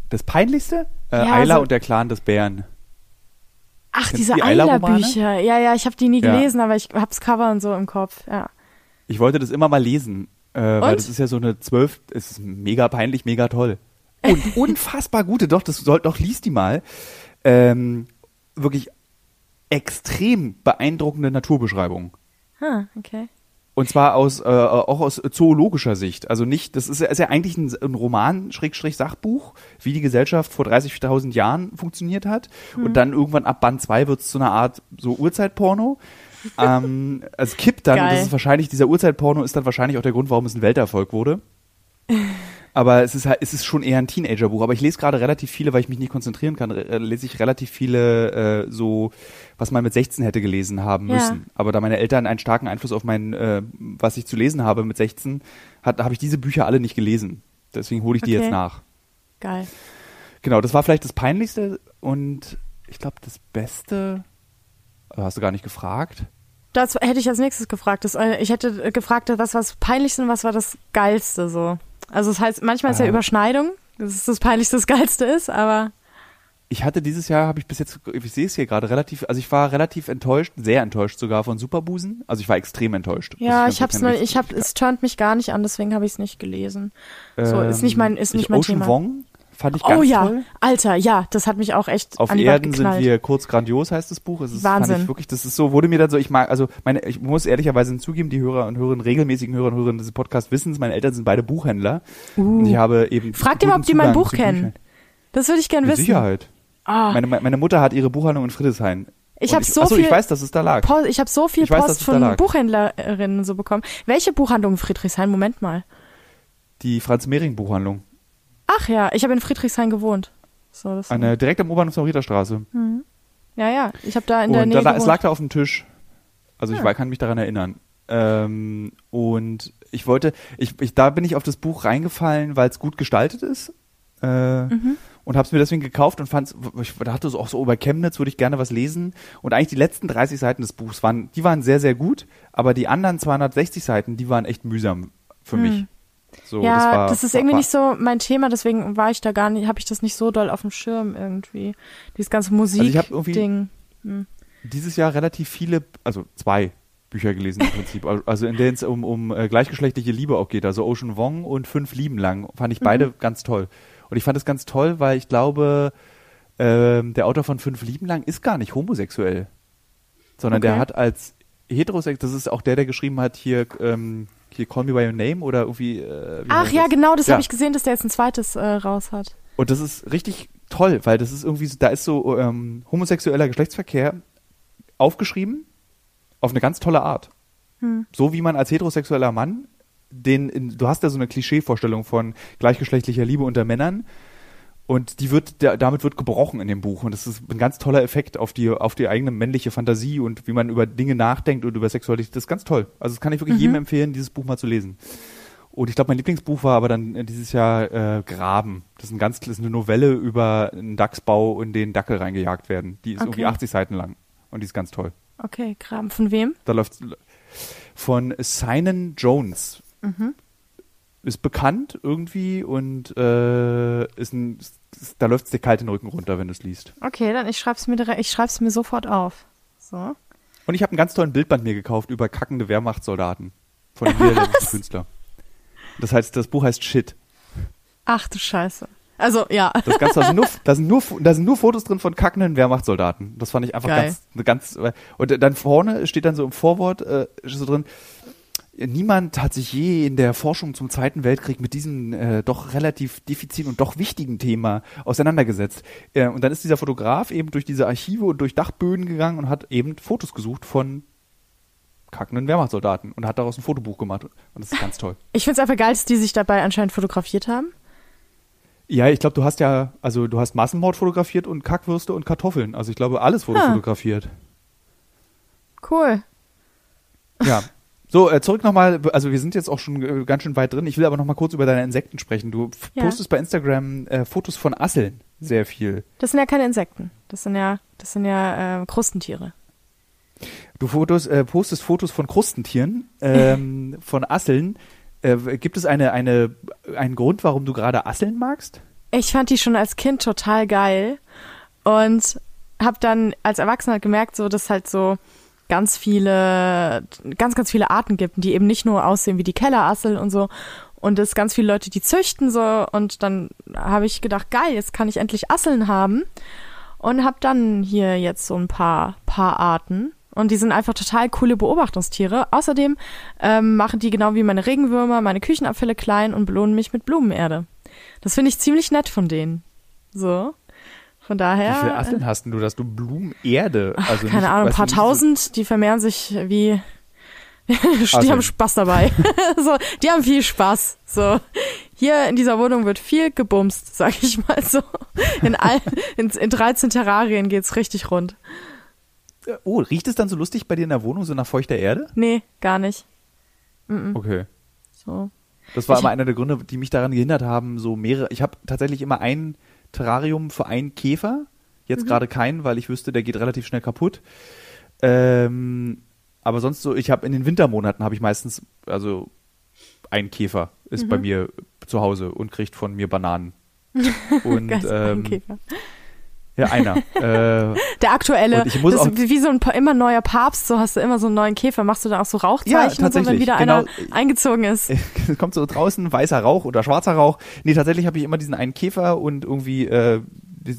[SPEAKER 2] das Peinlichste? Äh,
[SPEAKER 1] Ja,
[SPEAKER 2] Ayla
[SPEAKER 1] so-
[SPEAKER 2] und der Clan des Bären.
[SPEAKER 1] Ach,
[SPEAKER 2] kennst
[SPEAKER 1] diese
[SPEAKER 2] die Ayla-Romane?
[SPEAKER 1] Eila-Bücher. Ja, ja, ich habe die nie
[SPEAKER 2] Ja.
[SPEAKER 1] gelesen, aber ich hab's Cover und so im Kopf, ja.
[SPEAKER 2] Ich wollte das immer mal lesen, äh, weil das ist ja so eine zwölf, es ist mega peinlich, mega toll. Und unfassbar gute, doch, das soll, doch, liest die mal. Ähm, wirklich extrem beeindruckende Naturbeschreibung.
[SPEAKER 1] Ah, okay.
[SPEAKER 2] Und zwar aus, äh, auch aus zoologischer Sicht. Also nicht, das ist ja, ist ja eigentlich ein, ein Roman, Schrägstrich Sachbuch, wie die Gesellschaft vor 30.000 Jahren funktioniert hat.
[SPEAKER 1] Mhm.
[SPEAKER 2] Und dann irgendwann ab Band 2 wird es zu einer Art so Urzeitporno. Ähm, es kippt dann, und das ist wahrscheinlich, dieser Urzeitporno ist dann wahrscheinlich auch der Grund, warum es ein Welterfolg wurde. Aber es ist halt, es ist schon eher ein Teenagerbuch. Aber ich lese gerade relativ viele, weil ich mich nicht konzentrieren kann, äh, lese ich relativ viele äh, so, was man mit 16 hätte gelesen haben
[SPEAKER 1] Ja.
[SPEAKER 2] müssen. Aber da meine Eltern einen starken Einfluss auf mein, äh, was ich zu lesen habe mit 16, hat, habe ich diese Bücher alle nicht gelesen. Deswegen hole ich die
[SPEAKER 1] Okay.
[SPEAKER 2] jetzt nach.
[SPEAKER 1] Geil.
[SPEAKER 2] Genau, das war vielleicht das Peinlichste und ich glaube das Beste. Hast du gar nicht gefragt?
[SPEAKER 1] Das hätte ich als nächstes gefragt. Das, äh, ich hätte äh, gefragt, was war das Peinlichste und was war das Geilste so. Also das heißt, manchmal ist ja
[SPEAKER 2] Ah.
[SPEAKER 1] Überschneidung, dass es das Peinlichste das Geilste ist, aber
[SPEAKER 2] Ich hatte dieses Jahr, habe ich bis jetzt, ich sehe es hier gerade relativ, also ich war relativ enttäuscht, sehr enttäuscht sogar von Superbusen. Also ich war extrem enttäuscht.
[SPEAKER 1] ja, ich
[SPEAKER 2] ehrlich
[SPEAKER 1] noch, ich hab, es turnt mich gar nicht an, deswegen habe ich es nicht gelesen. so, ist nicht mein- ist
[SPEAKER 2] ich-
[SPEAKER 1] nicht mein
[SPEAKER 2] Ocean
[SPEAKER 1] Thema.
[SPEAKER 2] Wong fand ich ganz
[SPEAKER 1] Oh ja,
[SPEAKER 2] toll.
[SPEAKER 1] Alter, ja, das hat mich auch echt
[SPEAKER 2] Auf
[SPEAKER 1] an die
[SPEAKER 2] Erden sind wir kurz grandios, heißt das Buch. Es ist, Fand
[SPEAKER 1] Wahnsinn.
[SPEAKER 2] ich wirklich, das ist so, wurde mir dann so, ich mag, also meine, ich muss ehrlicherweise hinzugeben, die Hörer und Hörerinnen, regelmäßigen Hörer und Hörerinnen dieses Podcasts wissen es, meine Eltern sind beide Buchhändler. Und ich habe eben.
[SPEAKER 1] Uh. Frag die mal, ob die mein Buch kennen. Das würde ich gern
[SPEAKER 2] Mit
[SPEAKER 1] wissen.
[SPEAKER 2] Sicherheit.
[SPEAKER 1] Ah,
[SPEAKER 2] Meine, meine Mutter hat ihre Buchhandlung in Friedrichshain.
[SPEAKER 1] ich habe so
[SPEAKER 2] achso,
[SPEAKER 1] viel
[SPEAKER 2] ich weiß, dass es da lag.
[SPEAKER 1] Post, ich habe so viel
[SPEAKER 2] Ich
[SPEAKER 1] Post von. Buchhändlerinnen so bekommen. Welche Buchhandlung in Friedrichshain? Moment mal.
[SPEAKER 2] Die Franz-Mehring-Buchhandlung.
[SPEAKER 1] Ach ja, ich habe in Friedrichshain gewohnt. So, das
[SPEAKER 2] Eine, direkt am U-Bahnhof zur Riederstraße.
[SPEAKER 1] ja, ja, ich habe da in der
[SPEAKER 2] Und
[SPEAKER 1] Nähe
[SPEAKER 2] da, es lag da auf dem Tisch. Also ich
[SPEAKER 1] Ja.
[SPEAKER 2] war- kann mich daran erinnern. Ähm, und ich wollte, ich, ich, da bin ich auf das Buch reingefallen, weil es gut gestaltet ist. Äh,
[SPEAKER 1] Mhm.
[SPEAKER 2] Und habe es mir deswegen gekauft und fand, ich dachte so auch so, oh, bei Chemnitz würde ich gerne was lesen. Und eigentlich die letzten 30 Seiten des Buchs waren, die waren sehr, sehr gut, aber die anderen 260 Seiten, die waren echt mühsam für mich. So,
[SPEAKER 1] Hm. ja,
[SPEAKER 2] das, war,
[SPEAKER 1] das ist
[SPEAKER 2] war,
[SPEAKER 1] irgendwie
[SPEAKER 2] war,
[SPEAKER 1] nicht so mein Thema, deswegen war ich da gar nicht, habe ich das nicht so doll auf dem Schirm irgendwie. Dieses ganze
[SPEAKER 2] Also
[SPEAKER 1] Musik-Ding.
[SPEAKER 2] irgendwie- dieses Jahr relativ viele, also zwei Bücher gelesen im Prinzip. Also in denen es um, um äh, gleichgeschlechtliche Liebe auch geht. Also Ocean Wong und Fünf Lieben lang. Fand ich beide
[SPEAKER 1] Mhm.
[SPEAKER 2] ganz toll. Und ich fand es ganz toll, weil ich glaube, ähm, der Autor von Fünf Lieben lang ist gar nicht homosexuell. Sondern der
[SPEAKER 1] Okay.
[SPEAKER 2] hat als heterosexuell, das ist auch der, der geschrieben hat, hier, ähm, hier Call Me By Your Name oder irgendwie. Äh, wie
[SPEAKER 1] Ach ja,
[SPEAKER 2] das?
[SPEAKER 1] genau, das
[SPEAKER 2] Ja.
[SPEAKER 1] habe ich gesehen, dass der jetzt ein zweites äh, raus hat.
[SPEAKER 2] Und das ist richtig toll, weil das ist irgendwie, so- da ist so ähm, homosexueller Geschlechtsverkehr aufgeschrieben auf eine ganz tolle Art. So wie man als heterosexueller Mann den, in, du hast ja so eine Klischeevorstellung von gleichgeschlechtlicher Liebe unter Männern und die wird, der, damit wird gebrochen in dem Buch und das ist ein ganz toller Effekt auf die, auf die eigene männliche Fantasie und wie man über Dinge nachdenkt und über Sexualität. Das ist ganz toll. Also das kann ich wirklich jedem empfehlen, dieses Buch mal zu lesen. Und ich glaube, mein Lieblingsbuch war aber dann äh, dieses Jahr äh, Graben. Das ist, ein ganz, das ist eine Novelle über einen Dachsbau, in den Dackel reingejagt werden. Die ist
[SPEAKER 1] Okay.
[SPEAKER 2] irgendwie 80 Seiten lang und die ist ganz toll.
[SPEAKER 1] Okay, Graben. Von wem?
[SPEAKER 2] Da läuft von Sinan Jones. Ist bekannt irgendwie und äh, ist ein, ist, da läuft es dir kalt den Rücken runter, wenn du es liest.
[SPEAKER 1] Okay, dann ich schreib's mir direkt, ich schreib's mir sofort auf. So.
[SPEAKER 2] Und ich habe einen ganz tollen Bildband mir gekauft über kackende Wehrmachtssoldaten von einem niederländischen Künstler. Das heißt, das Buch heißt Shit.
[SPEAKER 1] Ach du Scheiße. Also, ja.
[SPEAKER 2] Das Ganze, da sind nur, da sind nur, da sind nur Fotos drin von kackenden Wehrmachtssoldaten. Das fand ich einfach
[SPEAKER 1] Geil.
[SPEAKER 2] ganz, ganz, und dann vorne steht dann so im Vorwort, äh, so drin, niemand hat sich je in der Forschung zum Zweiten Weltkrieg mit diesem äh, doch relativ diffizilen und doch wichtigen Thema auseinandergesetzt. Äh, und dann ist dieser Fotograf eben durch diese Archive und durch Dachböden gegangen und hat eben Fotos gesucht von kackenden Wehrmachtssoldaten und hat daraus ein Fotobuch gemacht. Und das ist ganz toll.
[SPEAKER 1] Ich find's einfach geil, dass die sich dabei anscheinend fotografiert haben.
[SPEAKER 2] Ja, ich glaube, du hast ja, also du hast Massenmord fotografiert und Kackwürste und Kartoffeln. Also ich glaube, alles wurde
[SPEAKER 1] Ah.
[SPEAKER 2] fotografiert.
[SPEAKER 1] Cool.
[SPEAKER 2] Ja. So, äh, zurück nochmal, also wir sind jetzt auch schon äh, ganz schön weit drin. Ich will aber nochmal kurz über deine Insekten sprechen. Du
[SPEAKER 1] Ja.
[SPEAKER 2] postest bei Instagram äh, Fotos von Asseln sehr viel.
[SPEAKER 1] Das sind ja keine Insekten. Das sind ja, das sind ja äh, Krustentiere.
[SPEAKER 2] Du Fotos, äh, postest Fotos von Krustentieren, ähm, von Asseln. Äh, gibt es eine, eine, einen Grund, warum du gerade Asseln magst?
[SPEAKER 1] Ich fand die schon als Kind total geil und habe dann als Erwachsener gemerkt, so dass halt so ganz viele, ganz ganz viele Arten gibt, die eben nicht nur aussehen wie die Kellerassel und so und es ganz viele Leute, die züchten so und dann habe ich gedacht, geil, jetzt kann ich endlich Asseln haben und habe dann hier jetzt so ein paar paar Arten und die sind einfach total coole Beobachtungstiere. Außerdem ähm, machen die genau wie meine Regenwürmer meine Küchenabfälle klein und belohnen mich mit Blumenerde. Das finde ich ziemlich nett von denen. So. Von daher.
[SPEAKER 2] Wie viele Asseln hast du, dass du Blumenerde? Also
[SPEAKER 1] keine
[SPEAKER 2] nicht-
[SPEAKER 1] Ahnung, ein
[SPEAKER 2] du,
[SPEAKER 1] paar
[SPEAKER 2] so-
[SPEAKER 1] tausend, die vermehren sich wie. die haben Spaß dabei. so, die haben viel Spaß. So. Hier in dieser Wohnung wird viel gebumst, sag ich mal so. In, all, in, in 13 Terrarien geht's richtig rund.
[SPEAKER 2] Oh, riecht es dann so lustig bei dir in der Wohnung, so nach feuchter Erde?
[SPEAKER 1] Nee, gar nicht.
[SPEAKER 2] Okay.
[SPEAKER 1] So.
[SPEAKER 2] Das war
[SPEAKER 1] Ich-
[SPEAKER 2] immer einer der Gründe, die mich daran gehindert haben, so mehrere. Ich habe tatsächlich immer ein Terrarium für einen Käfer. Jetzt gerade keinen, weil ich wüsste, der geht relativ schnell kaputt. Ähm, aber sonst so, ich habe in den Wintermonaten habe ich meistens, also ein Käfer ist bei mir zu Hause und kriegt von mir Bananen. Und ähm,
[SPEAKER 1] Käfer.
[SPEAKER 2] Ja, einer. äh,
[SPEAKER 1] Der aktuelle,
[SPEAKER 2] ich muss
[SPEAKER 1] das
[SPEAKER 2] auch-
[SPEAKER 1] ist wie so ein immer neuer Papst, so hast du immer so einen neuen Käfer. Machst du dann auch so Rauchzeichen,
[SPEAKER 2] Ja,
[SPEAKER 1] so, wenn wieder
[SPEAKER 2] genau.
[SPEAKER 1] einer eingezogen ist?
[SPEAKER 2] es kommt so draußen weißer Rauch oder schwarzer Rauch. Nee, tatsächlich habe ich immer diesen einen Käfer und irgendwie, äh,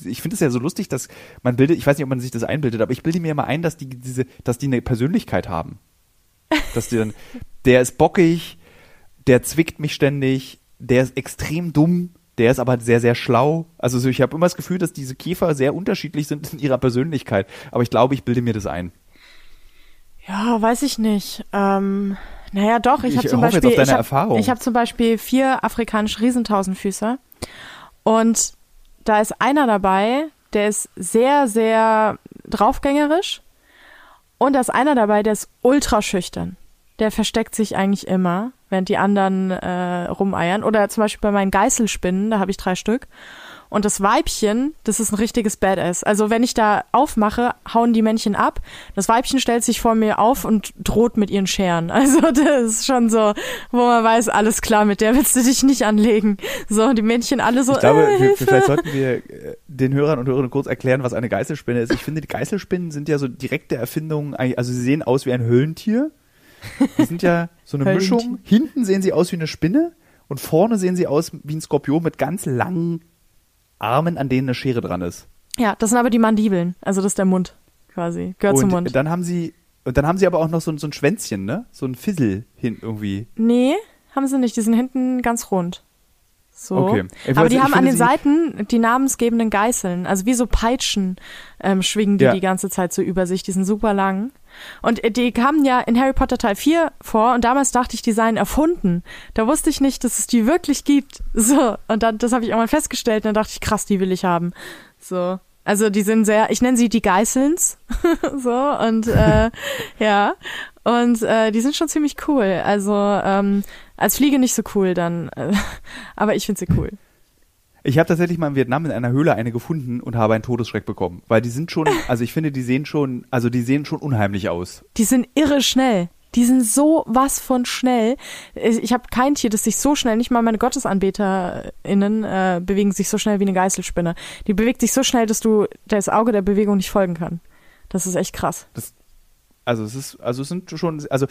[SPEAKER 2] ich finde es ja so lustig, dass man bildet, ich weiß nicht, ob man sich das einbildet, aber ich bilde mir immer ein, dass die diese, dass die eine Persönlichkeit haben. Dass die dann, der ist bockig, der zwickt mich ständig, der ist extrem dumm, der ist aber sehr, sehr schlau. Also so, ich habe immer das Gefühl, dass diese Käfer sehr unterschiedlich sind in ihrer Persönlichkeit. Aber ich glaube, ich bilde mir das ein.
[SPEAKER 1] Ja, weiß ich nicht. Ähm, naja, doch, ich,
[SPEAKER 2] Ich
[SPEAKER 1] habe zum Beispiel, ich habe hab zum Beispiel vier afrikanische Riesentausendfüßer und da ist einer dabei, der ist sehr, sehr draufgängerisch und da ist einer dabei, der ist ultra schüchtern. Der versteckt sich eigentlich immer, während die anderen äh, rumeiern. Oder zum Beispiel bei meinen Geißelspinnen, da habe ich drei Stück. Und das Weibchen, das ist ein richtiges Badass. Also wenn ich da aufmache, hauen die Männchen ab. Das Weibchen stellt sich vor mir auf und droht mit ihren Scheren. Also das ist schon so, wo man weiß, alles klar, mit der willst du dich nicht anlegen. So, die Männchen alle so,
[SPEAKER 2] Ich glaube,
[SPEAKER 1] äh,
[SPEAKER 2] wir, vielleicht sollten wir äh, den Hörern und Hörerinnen kurz erklären, was eine Geißelspinne ist. Ich finde, die Geißelspinnen sind ja so direkte Erfindungen, also sie sehen aus wie ein Höhlentier. Die sind ja so eine. Mischung. Hinten sehen sie aus wie eine Spinne und vorne sehen sie aus wie ein Skorpion mit ganz langen Armen, an denen eine Schere dran ist.
[SPEAKER 1] Ja, das sind aber die Mandibeln. Also das ist der Mund quasi. Gehört zum
[SPEAKER 2] und
[SPEAKER 1] Mund.
[SPEAKER 2] dann haben sie und dann haben sie aber auch noch so, ein- so ein Schwänzchen, ne? So ein Fissel hin irgendwie.
[SPEAKER 1] Nee, haben sie nicht. Die sind hinten ganz rund. So.
[SPEAKER 2] Okay. Ich
[SPEAKER 1] Aber
[SPEAKER 2] weiß-
[SPEAKER 1] die haben an den Seiten die namensgebenden Geißeln. Also wie so Peitschen ähm, schwingen die
[SPEAKER 2] Ja.
[SPEAKER 1] die ganze Zeit so über sich. Die sind super lang. Und die kamen ja in Harry Potter Teil 4 vor und damals dachte ich, die seien erfunden. Da wusste ich nicht, dass es die wirklich gibt. So. Und dann, das habe ich irgendwann festgestellt und dann dachte ich, krass, die will ich haben. So. Also die sind sehr, ich nenne sie die Geißelns. so. Und äh, ja. Und äh, die sind schon ziemlich cool. Also ähm, als Fliege nicht so cool dann. Aber ich finde sie cool.
[SPEAKER 2] Ich habe tatsächlich mal in Vietnam in einer Höhle eine gefunden und habe einen Todesschreck bekommen, weil die sind schon, also ich finde, die sehen schon, also die sehen schon unheimlich aus.
[SPEAKER 1] Die sind irre schnell. Die sind so was von schnell. Ich habe kein Tier, das sich so schnell, nicht mal meine GottesanbeterInnen äh, bewegen sich so schnell wie eine Geißelspinne. Die bewegt sich so schnell, dass du das Auge der Bewegung nicht folgen kann. Das ist echt krass.
[SPEAKER 2] Also es ist, also es sind schon, also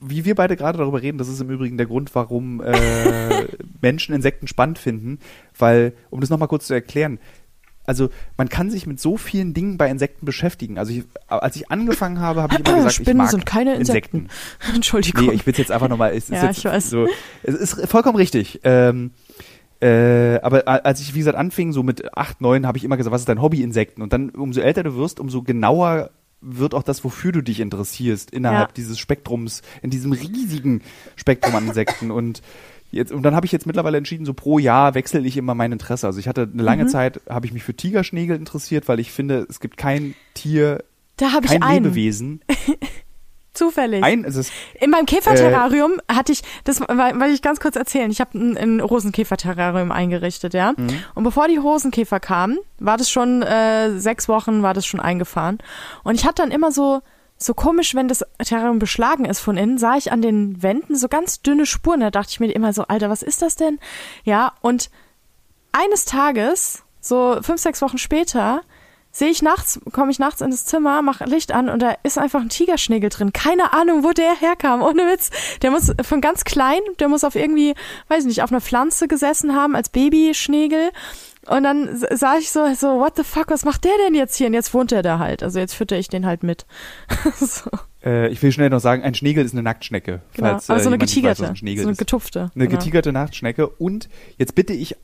[SPEAKER 2] wie wir beide gerade darüber reden, das ist im Übrigen der Grund, warum äh, Menschen Insekten spannend finden, weil, um das nochmal kurz zu erklären, also man kann sich mit so vielen Dingen bei Insekten beschäftigen. Also ich, als ich angefangen habe, habe ich immer gesagt, ich
[SPEAKER 1] Spinnen
[SPEAKER 2] mag
[SPEAKER 1] sind keine Insekten. Entschuldigung.
[SPEAKER 2] Nee, ich will jetzt einfach nochmal. Es ist
[SPEAKER 1] Ja,
[SPEAKER 2] jetzt
[SPEAKER 1] ich weiß.
[SPEAKER 2] So, es ist vollkommen richtig. Ähm, äh, aber als ich, wie gesagt, anfing, so mit acht, neun, habe ich immer gesagt, was ist dein Hobby? Insekten. Und dann, umso älter du wirst, umso genauer wird auch das, wofür du dich interessierst, innerhalb
[SPEAKER 1] Ja.
[SPEAKER 2] dieses Spektrums, in diesem riesigen Spektrum an Insekten. Und jetzt, und dann habe ich jetzt mittlerweile entschieden, so pro Jahr wechsle ich immer mein Interesse. Also ich hatte eine lange
[SPEAKER 1] Mhm.
[SPEAKER 2] Zeit, habe ich mich für Tigerschnägel interessiert, weil ich finde, es gibt kein Tier,
[SPEAKER 1] da ich
[SPEAKER 2] kein
[SPEAKER 1] einen.
[SPEAKER 2] Lebewesen.
[SPEAKER 1] Zufällig.
[SPEAKER 2] Ein, es ist,
[SPEAKER 1] In meinem
[SPEAKER 2] Äh,
[SPEAKER 1] Käferterrarium hatte ich, das weil ich ganz kurz erzählen, ich habe ein, ein Rosenkäferterrarium eingerichtet, ja.
[SPEAKER 2] Mhm.
[SPEAKER 1] Und bevor die Rosenkäfer kamen, war das schon äh, sechs Wochen, war das schon eingefahren. Und ich hatte dann immer so, so komisch, wenn das Terrarium beschlagen ist von innen, sah ich an den Wänden so ganz dünne Spuren. Da dachte ich mir immer so, Alter, was ist das denn? Ja, und eines Tages, so fünf, sechs Wochen später, sehe ich nachts, komme ich nachts in das Zimmer, mache Licht an und da ist einfach ein Tigerschnägel drin. Keine Ahnung, wo der herkam. Ohne Witz. Der muss von ganz klein, der muss auf irgendwie, weiß ich nicht, auf einer Pflanze gesessen haben als Babyschnägel. Und dann sah ich so, so, what the fuck, was macht der denn jetzt hier? Und jetzt wohnt er da halt. Also jetzt fütter ich den halt mit. so,
[SPEAKER 2] Äh, ich will schnell noch sagen, ein Schnägel ist eine Nacktschnecke.
[SPEAKER 1] genau.
[SPEAKER 2] Falls,
[SPEAKER 1] Aber
[SPEAKER 2] äh,
[SPEAKER 1] so eine
[SPEAKER 2] nicht weiß,
[SPEAKER 1] getigerte,
[SPEAKER 2] ein
[SPEAKER 1] so eine
[SPEAKER 2] ist.
[SPEAKER 1] getupfte.
[SPEAKER 2] Eine
[SPEAKER 1] genau.
[SPEAKER 2] getigerte Nacktschnecke. Und jetzt bitte ich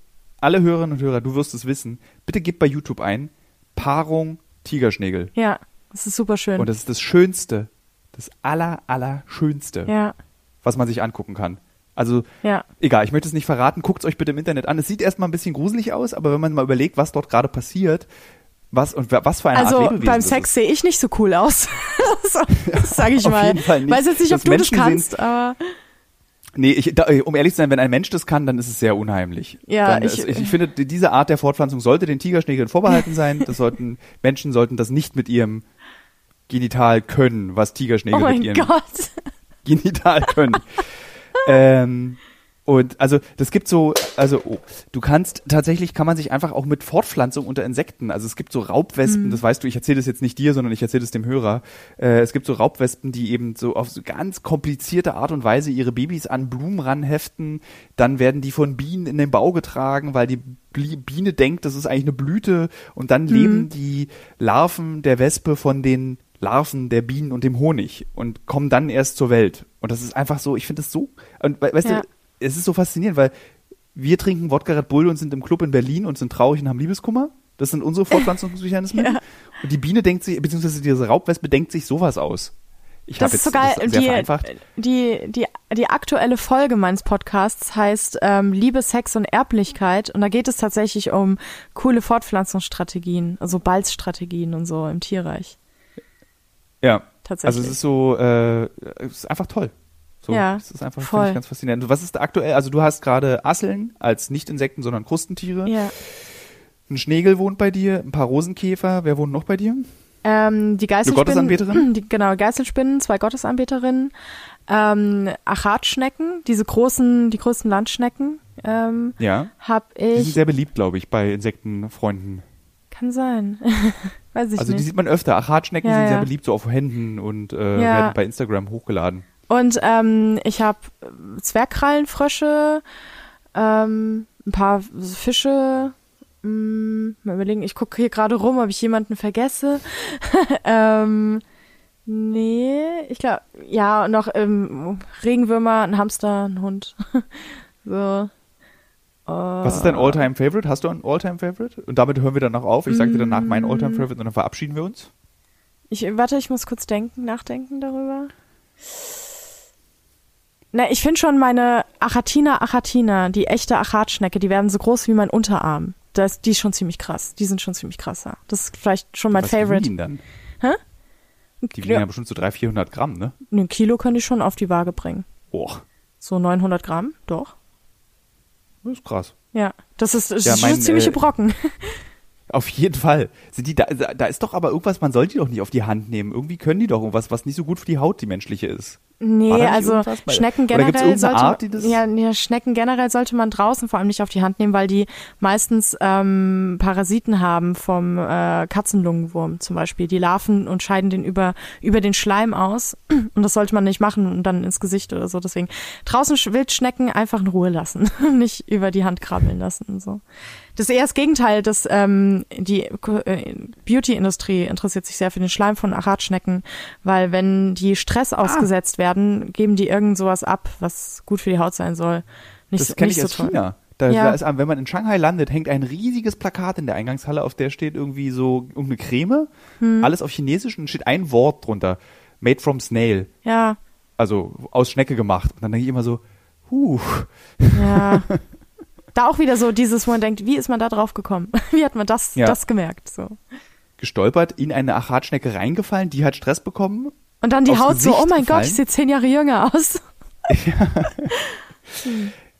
[SPEAKER 2] alle Hörerinnen und Hörer, du wirst es wissen, bitte gib bei YouTube ein, Paarung Tigerschnägel.
[SPEAKER 1] Ja, das ist super schön.
[SPEAKER 2] Und das ist das Schönste, das aller, aller Schönste,
[SPEAKER 1] ja,
[SPEAKER 2] was man sich angucken kann. Also,
[SPEAKER 1] ja.
[SPEAKER 2] egal, ich möchte es nicht verraten, guckt es euch bitte im Internet an. Es sieht erstmal ein bisschen gruselig aus, aber wenn man mal überlegt, was dort gerade passiert, was und wa- was für eine
[SPEAKER 1] Also
[SPEAKER 2] Art Lebewesen
[SPEAKER 1] beim
[SPEAKER 2] das
[SPEAKER 1] Sex sehe ich nicht so cool aus. so, das sage ich
[SPEAKER 2] Auf
[SPEAKER 1] mal.
[SPEAKER 2] jeden Fall nicht.
[SPEAKER 1] Weiß jetzt nicht, ob
[SPEAKER 2] Das
[SPEAKER 1] du das
[SPEAKER 2] Menschen
[SPEAKER 1] kannst, aber
[SPEAKER 2] Nee, ich, da, um ehrlich zu sein, wenn ein Mensch das kann, dann ist es sehr unheimlich.
[SPEAKER 1] Ja,
[SPEAKER 2] dann,
[SPEAKER 1] ich-
[SPEAKER 2] ich, ich finde, die- diese Art der Fortpflanzung sollte den Tigerschnägeln vorbehalten sein. Das sollten, Menschen sollten das nicht mit ihrem Genital können, was
[SPEAKER 1] oh
[SPEAKER 2] Tigerschnägel mit
[SPEAKER 1] mein
[SPEAKER 2] ihrem
[SPEAKER 1] Gott.
[SPEAKER 2] Genital können. ähm, und also das gibt so, also oh, du kannst tatsächlich kann man sich einfach auch mit Fortpflanzung unter Insekten, also es gibt so Raubwespen, das weißt du, ich erzähle das jetzt nicht dir, sondern ich erzähle es dem Hörer. Äh, es gibt so Raubwespen, die eben so auf so ganz komplizierte Art und Weise ihre Babys an Blumen ranheften, dann werden die von Bienen in den Bau getragen, weil die Biene denkt, das ist eigentlich eine Blüte und dann leben die Larven der Wespe von den Larven der Bienen und dem Honig und kommen dann erst zur Welt. Und das ist einfach so, ich finde das so, und we- weißt
[SPEAKER 1] Ja.
[SPEAKER 2] du, es ist so faszinierend, weil wir trinken Wodka Red Bull und sind im Club in Berlin und sind traurig und haben Liebeskummer. Das sind unsere Fortpflanzungsmechanismen.
[SPEAKER 1] Ja.
[SPEAKER 2] Und die Biene denkt sich, beziehungsweise diese Raubwespe denkt sich sowas aus. Ich
[SPEAKER 1] Das ist
[SPEAKER 2] jetzt
[SPEAKER 1] so geil.
[SPEAKER 2] das sehr
[SPEAKER 1] Die, die, die, die aktuelle Folge meines Podcasts heißt ähm, Liebe, Sex und Erblichkeit. Und da geht es tatsächlich um coole Fortpflanzungsstrategien, also Balzstrategien und so im Tierreich.
[SPEAKER 2] Ja.
[SPEAKER 1] Tatsächlich.
[SPEAKER 2] Also es ist so, äh, es ist einfach toll. So,
[SPEAKER 1] Ja,
[SPEAKER 2] es ist einfach
[SPEAKER 1] voll.
[SPEAKER 2] ich ganz faszinierend. Was ist aktuell? Also du hast gerade Asseln als nicht Insekten, sondern Krustentiere.
[SPEAKER 1] Ja.
[SPEAKER 2] Ein Schnägel wohnt bei dir, ein paar Rosenkäfer. Wer wohnt noch bei dir?
[SPEAKER 1] Ähm, die Geißelspinnen.
[SPEAKER 2] Gottesanbeterin?
[SPEAKER 1] Die, genau, Geißelspinnen, zwei Gottesanbeterinnen. Ähm, Achatschnecken, diese großen, die größten Landschnecken, ähm,
[SPEAKER 2] Ja.
[SPEAKER 1] hab
[SPEAKER 2] Die sind
[SPEAKER 1] ich.
[SPEAKER 2] sehr beliebt, glaube ich, bei Insektenfreunden.
[SPEAKER 1] Kann sein. Weiß ich
[SPEAKER 2] Also die
[SPEAKER 1] nicht.
[SPEAKER 2] sieht man öfter. Achatschnecken
[SPEAKER 1] Ja,
[SPEAKER 2] sind sehr
[SPEAKER 1] ja.
[SPEAKER 2] beliebt, so auf Händen und äh, werden bei Instagram hochgeladen.
[SPEAKER 1] Und ähm, ich habe Zwergkrallenfrösche, ähm, ein paar Fische. Mh, mal überlegen, ich gucke hier gerade rum, ob ich jemanden vergesse. ähm, nee, ich glaube, ja, noch ähm, Regenwürmer, ein Hamster, ein Hund. so.
[SPEAKER 2] Was ist dein Alltime Favorite? Hast du ein Alltime Favorite? Und damit hören wir dann noch auf. Ich sage dir danach mein Alltime Favorite und dann verabschieden wir uns.
[SPEAKER 1] Ich, warte, ich muss kurz denken, nachdenken darüber. Na, ich finde schon meine Achatina achatina, die echte Achatschnecke, die werden so groß wie mein Unterarm. Das, die ist schon ziemlich krass. Die sind schon ziemlich krasser. Das ist vielleicht schon mein
[SPEAKER 2] Was
[SPEAKER 1] Favorite.
[SPEAKER 2] wiegen dann?
[SPEAKER 1] Hä?
[SPEAKER 2] Die wiegen ja bestimmt so 300, 400 Gramm, ne?
[SPEAKER 1] Ein Kilo können die schon auf die Waage bringen.
[SPEAKER 2] Boah,
[SPEAKER 1] So 900 Gramm, doch.
[SPEAKER 2] das ist krass.
[SPEAKER 1] Ja, das ist, das
[SPEAKER 2] Ja,
[SPEAKER 1] ist schon
[SPEAKER 2] mein,
[SPEAKER 1] ziemliche
[SPEAKER 2] äh,
[SPEAKER 1] Brocken.
[SPEAKER 2] Auf jeden Fall. Sind die da, da ist doch aber irgendwas, man soll die doch nicht auf die Hand nehmen. Irgendwie können die doch irgendwas, was nicht so gut für die Haut, die menschliche ist.
[SPEAKER 1] Nee, also
[SPEAKER 2] irgendwas
[SPEAKER 1] Schnecken generell sollte
[SPEAKER 2] Art,
[SPEAKER 1] ja, ja, Schnecken generell sollte man draußen vor allem nicht auf die Hand nehmen, weil die meistens ähm, Parasiten haben vom äh, Katzenlungenwurm zum Beispiel. Die Larven und scheiden den über über den Schleim aus und das sollte man nicht machen und dann ins Gesicht oder so. Deswegen draußen Sch- Wildschnecken einfach in Ruhe lassen, nicht über die Hand krabbeln lassen und so. Das ist eher das Gegenteil, dass ähm, die äh, Beauty-Industrie interessiert sich sehr für den Schleim von Achatschnecken, weil wenn die
[SPEAKER 2] Ah.
[SPEAKER 1] Stress ausgesetzt werden, geben die irgend sowas ab, was gut für die Haut sein soll. Nicht,
[SPEAKER 2] Das
[SPEAKER 1] so-
[SPEAKER 2] kenne ich
[SPEAKER 1] so
[SPEAKER 2] aus
[SPEAKER 1] toll.
[SPEAKER 2] China. Da,
[SPEAKER 1] Ja.
[SPEAKER 2] da ist, wenn man in Shanghai landet, hängt ein riesiges Plakat in der Eingangshalle, auf der steht irgendwie so irgendeine Creme,
[SPEAKER 1] Hm.
[SPEAKER 2] alles auf Chinesisch und steht ein Wort drunter. Made from snail.
[SPEAKER 1] Ja,
[SPEAKER 2] Also aus Schnecke gemacht. Und dann denke ich immer so, huh,
[SPEAKER 1] ja. da auch wieder so dieses, wo man denkt, wie ist man da drauf gekommen? Wie hat man das,
[SPEAKER 2] Ja.
[SPEAKER 1] das gemerkt? So.
[SPEAKER 2] gestolpert, in eine Achatschnecke reingefallen, die hat Stress bekommen.
[SPEAKER 1] Und dann die Haut so,
[SPEAKER 2] Gesicht
[SPEAKER 1] oh mein
[SPEAKER 2] gefallen?
[SPEAKER 1] Gott, ich sehe zehn Jahre jünger aus.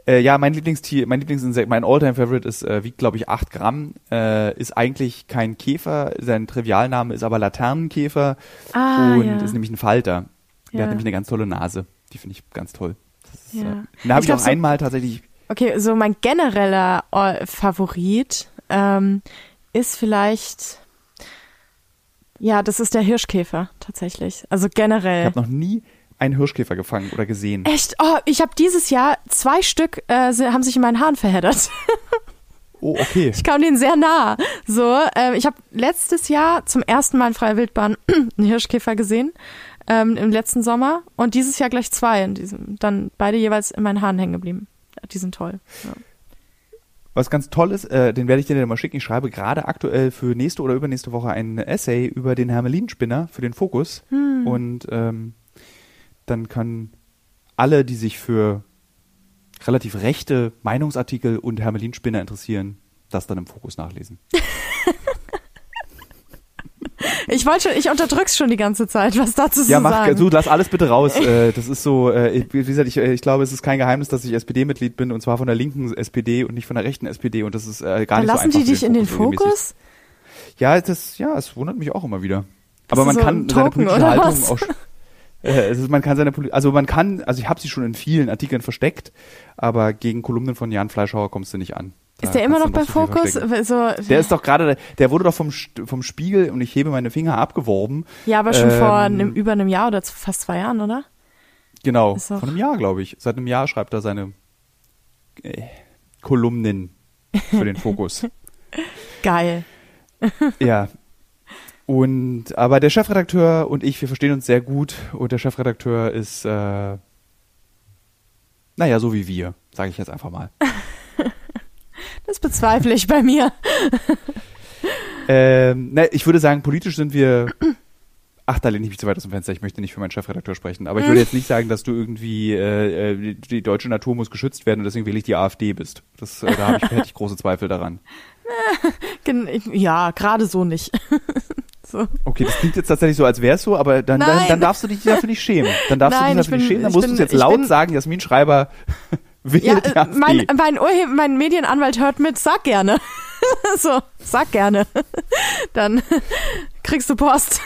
[SPEAKER 2] Äh, ja, mein Lieblingstier, mein Lieblingsinsekt, mein Alltime Favorite ist, äh, wiegt glaube ich 8 Gramm, äh, ist eigentlich kein Käfer, sein Trivialname ist aber Laternenkäfer
[SPEAKER 1] Ah,
[SPEAKER 2] und
[SPEAKER 1] ja.
[SPEAKER 2] ist nämlich ein Falter. Der
[SPEAKER 1] Ja.
[SPEAKER 2] hat nämlich eine ganz tolle Nase. Die finde ich ganz toll. Ist,
[SPEAKER 1] Ja.
[SPEAKER 2] äh, den habe
[SPEAKER 1] Ich
[SPEAKER 2] ich, auch
[SPEAKER 1] so-
[SPEAKER 2] einmal tatsächlich.
[SPEAKER 1] Okay, so mein genereller Favorit ähm, ist vielleicht, ja, das ist der Hirschkäfer tatsächlich. Also
[SPEAKER 2] Ich
[SPEAKER 1] generell.
[SPEAKER 2] habe noch nie einen Hirschkäfer gefangen oder gesehen.
[SPEAKER 1] Echt? Oh, ich habe dieses Jahr zwei Stück äh, haben sich in meinen Haaren verheddert.
[SPEAKER 2] Oh, okay.
[SPEAKER 1] Ich kam denen sehr nah. So, äh, ich habe letztes Jahr zum ersten Mal in freier Wildbahn einen Hirschkäfer gesehen ähm, im letzten Sommer und dieses Jahr gleich zwei. In diesem, dann beide jeweils in meinen Haaren hängen geblieben. Die sind toll. Ja.
[SPEAKER 2] Was ganz toll ist, äh, den werde ich dir dann mal schicken. Ich schreibe gerade aktuell für nächste oder übernächste Woche ein Essay über den Hermelinspinner für den Fokus.
[SPEAKER 1] Hm.
[SPEAKER 2] Und ähm, dann können alle, die sich für relativ rechte Meinungsartikel und Hermelinspinner interessieren, das dann im Fokus nachlesen.
[SPEAKER 1] Ich wollte schon, ich unterdrück's schon die ganze Zeit, was dazu
[SPEAKER 2] Ja,
[SPEAKER 1] zu
[SPEAKER 2] mach,
[SPEAKER 1] sagen.
[SPEAKER 2] so, lass alles bitte raus. äh, das ist so, äh, wie gesagt, ich, äh, ich glaube, es ist kein Geheimnis, dass ich SPD-Mitglied bin und zwar von der linken SPD und nicht von der rechten SPD und das ist gar nicht so
[SPEAKER 1] lassen
[SPEAKER 2] einfach.
[SPEAKER 1] die dich in den
[SPEAKER 2] regelmäßig.
[SPEAKER 1] Fokus?
[SPEAKER 2] Ja, das, ja, es wundert mich auch immer wieder. Aber
[SPEAKER 1] du
[SPEAKER 2] man
[SPEAKER 1] so
[SPEAKER 2] kann
[SPEAKER 1] ein
[SPEAKER 2] seine
[SPEAKER 1] Token,
[SPEAKER 2] politische Haltung
[SPEAKER 1] was?
[SPEAKER 2] auch. ist, man kann seine, also man kann, also ich habe sie schon in vielen Artikeln versteckt, aber gegen Kolumnen von Jan Fleischhauer kommst du nicht an.
[SPEAKER 1] Ist der immer noch
[SPEAKER 2] viel
[SPEAKER 1] Fokus? So,
[SPEAKER 2] Der ist doch gerade, der wurde doch vom, vom Spiegel und ich hebe meine Finger abgeworben.
[SPEAKER 1] ja, aber schon vor
[SPEAKER 2] ähm,
[SPEAKER 1] einem, über einem Jahr oder fast zwei Jahren, oder?
[SPEAKER 2] Genau, von einem Jahr, glaube ich. Seit einem Jahr schreibt er seine äh, Kolumnen für den Fokus.
[SPEAKER 1] Geil.
[SPEAKER 2] ja. Und aber der Chefredakteur und ich, wir verstehen uns sehr gut und der Chefredakteur ist äh, naja, so wie wir, sage ich jetzt einfach mal.
[SPEAKER 1] Das bezweifle ich bei mir.
[SPEAKER 2] ähm, ne, ich würde sagen, politisch sind wir Ach, da lehne ich mich zu weit aus dem Fenster. Ich möchte nicht für meinen Chefredakteur sprechen. Aber ich würde jetzt nicht sagen, dass du irgendwie äh, äh, die, deutsche Natur muss geschützt werden und deswegen wähle ich die AfD bist. Das, äh, da habe ich, hätte ich große Zweifel daran.
[SPEAKER 1] Ja, gerade so nicht. so.
[SPEAKER 2] Okay, das klingt jetzt tatsächlich so, als wäre es so, aber dann, dann, dann darfst du dich dafür nicht schämen. Dann darfst
[SPEAKER 1] Nein,
[SPEAKER 2] du
[SPEAKER 1] ich
[SPEAKER 2] dich dafür nicht
[SPEAKER 1] bin-
[SPEAKER 2] schämen. Dann musst du es jetzt laut
[SPEAKER 1] bin-
[SPEAKER 2] sagen, Jasmin Schreiber wählt
[SPEAKER 1] Ja, äh, mein, mein, Urhe mein Medienanwalt hört mit, sag gerne. so, sag gerne. Dann kriegst du Post.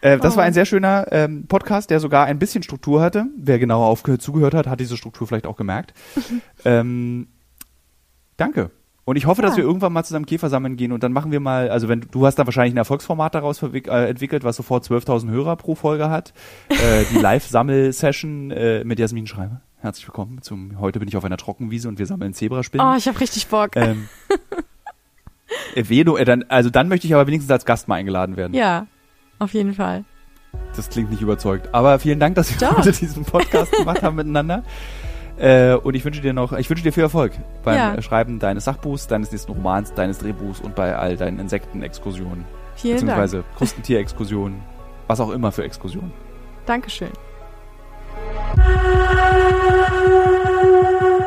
[SPEAKER 2] Äh, das
[SPEAKER 1] Oh.
[SPEAKER 2] war ein sehr schöner ähm, Podcast, der sogar ein bisschen Struktur hatte. Wer genauer aufgehört zugehört hat, hat diese Struktur vielleicht auch gemerkt. ähm, danke. Und ich hoffe, dass
[SPEAKER 1] Ja.
[SPEAKER 2] wir irgendwann mal zusammen Käfer sammeln gehen und dann machen wir mal, also wenn du, hast da wahrscheinlich ein Erfolgsformat daraus äh, entwickelt, was sofort 12.000 Hörer pro Folge hat. Äh, die Live-Sammel-Session äh, mit Jasmin Schreiber. Herzlich willkommen zum, heute bin ich auf einer Trockenwiese und wir sammeln Zebraspinnen.
[SPEAKER 1] Oh, ich habe richtig Bock.
[SPEAKER 2] Ähm, äh, du- äh, dann, also dann möchte ich aber wenigstens als Gast mal eingeladen werden.
[SPEAKER 1] Ja, auf jeden Fall.
[SPEAKER 2] Das klingt nicht überzeugt. Aber vielen Dank, dass wir heute diesen Podcast gemacht haben miteinander. Äh, und ich wünsche dir noch, ich wünsche dir viel Erfolg beim
[SPEAKER 1] Ja.
[SPEAKER 2] Schreiben deines Sachbuchs, deines nächsten Romans, deines Drehbuchs und bei all deinen Insektenexkursionen.
[SPEAKER 1] Vielen Dank.
[SPEAKER 2] beziehungsweise Krustentierexkursionen, was auch immer für Exkursionen.
[SPEAKER 1] Dankeschön.
[SPEAKER 3] Thank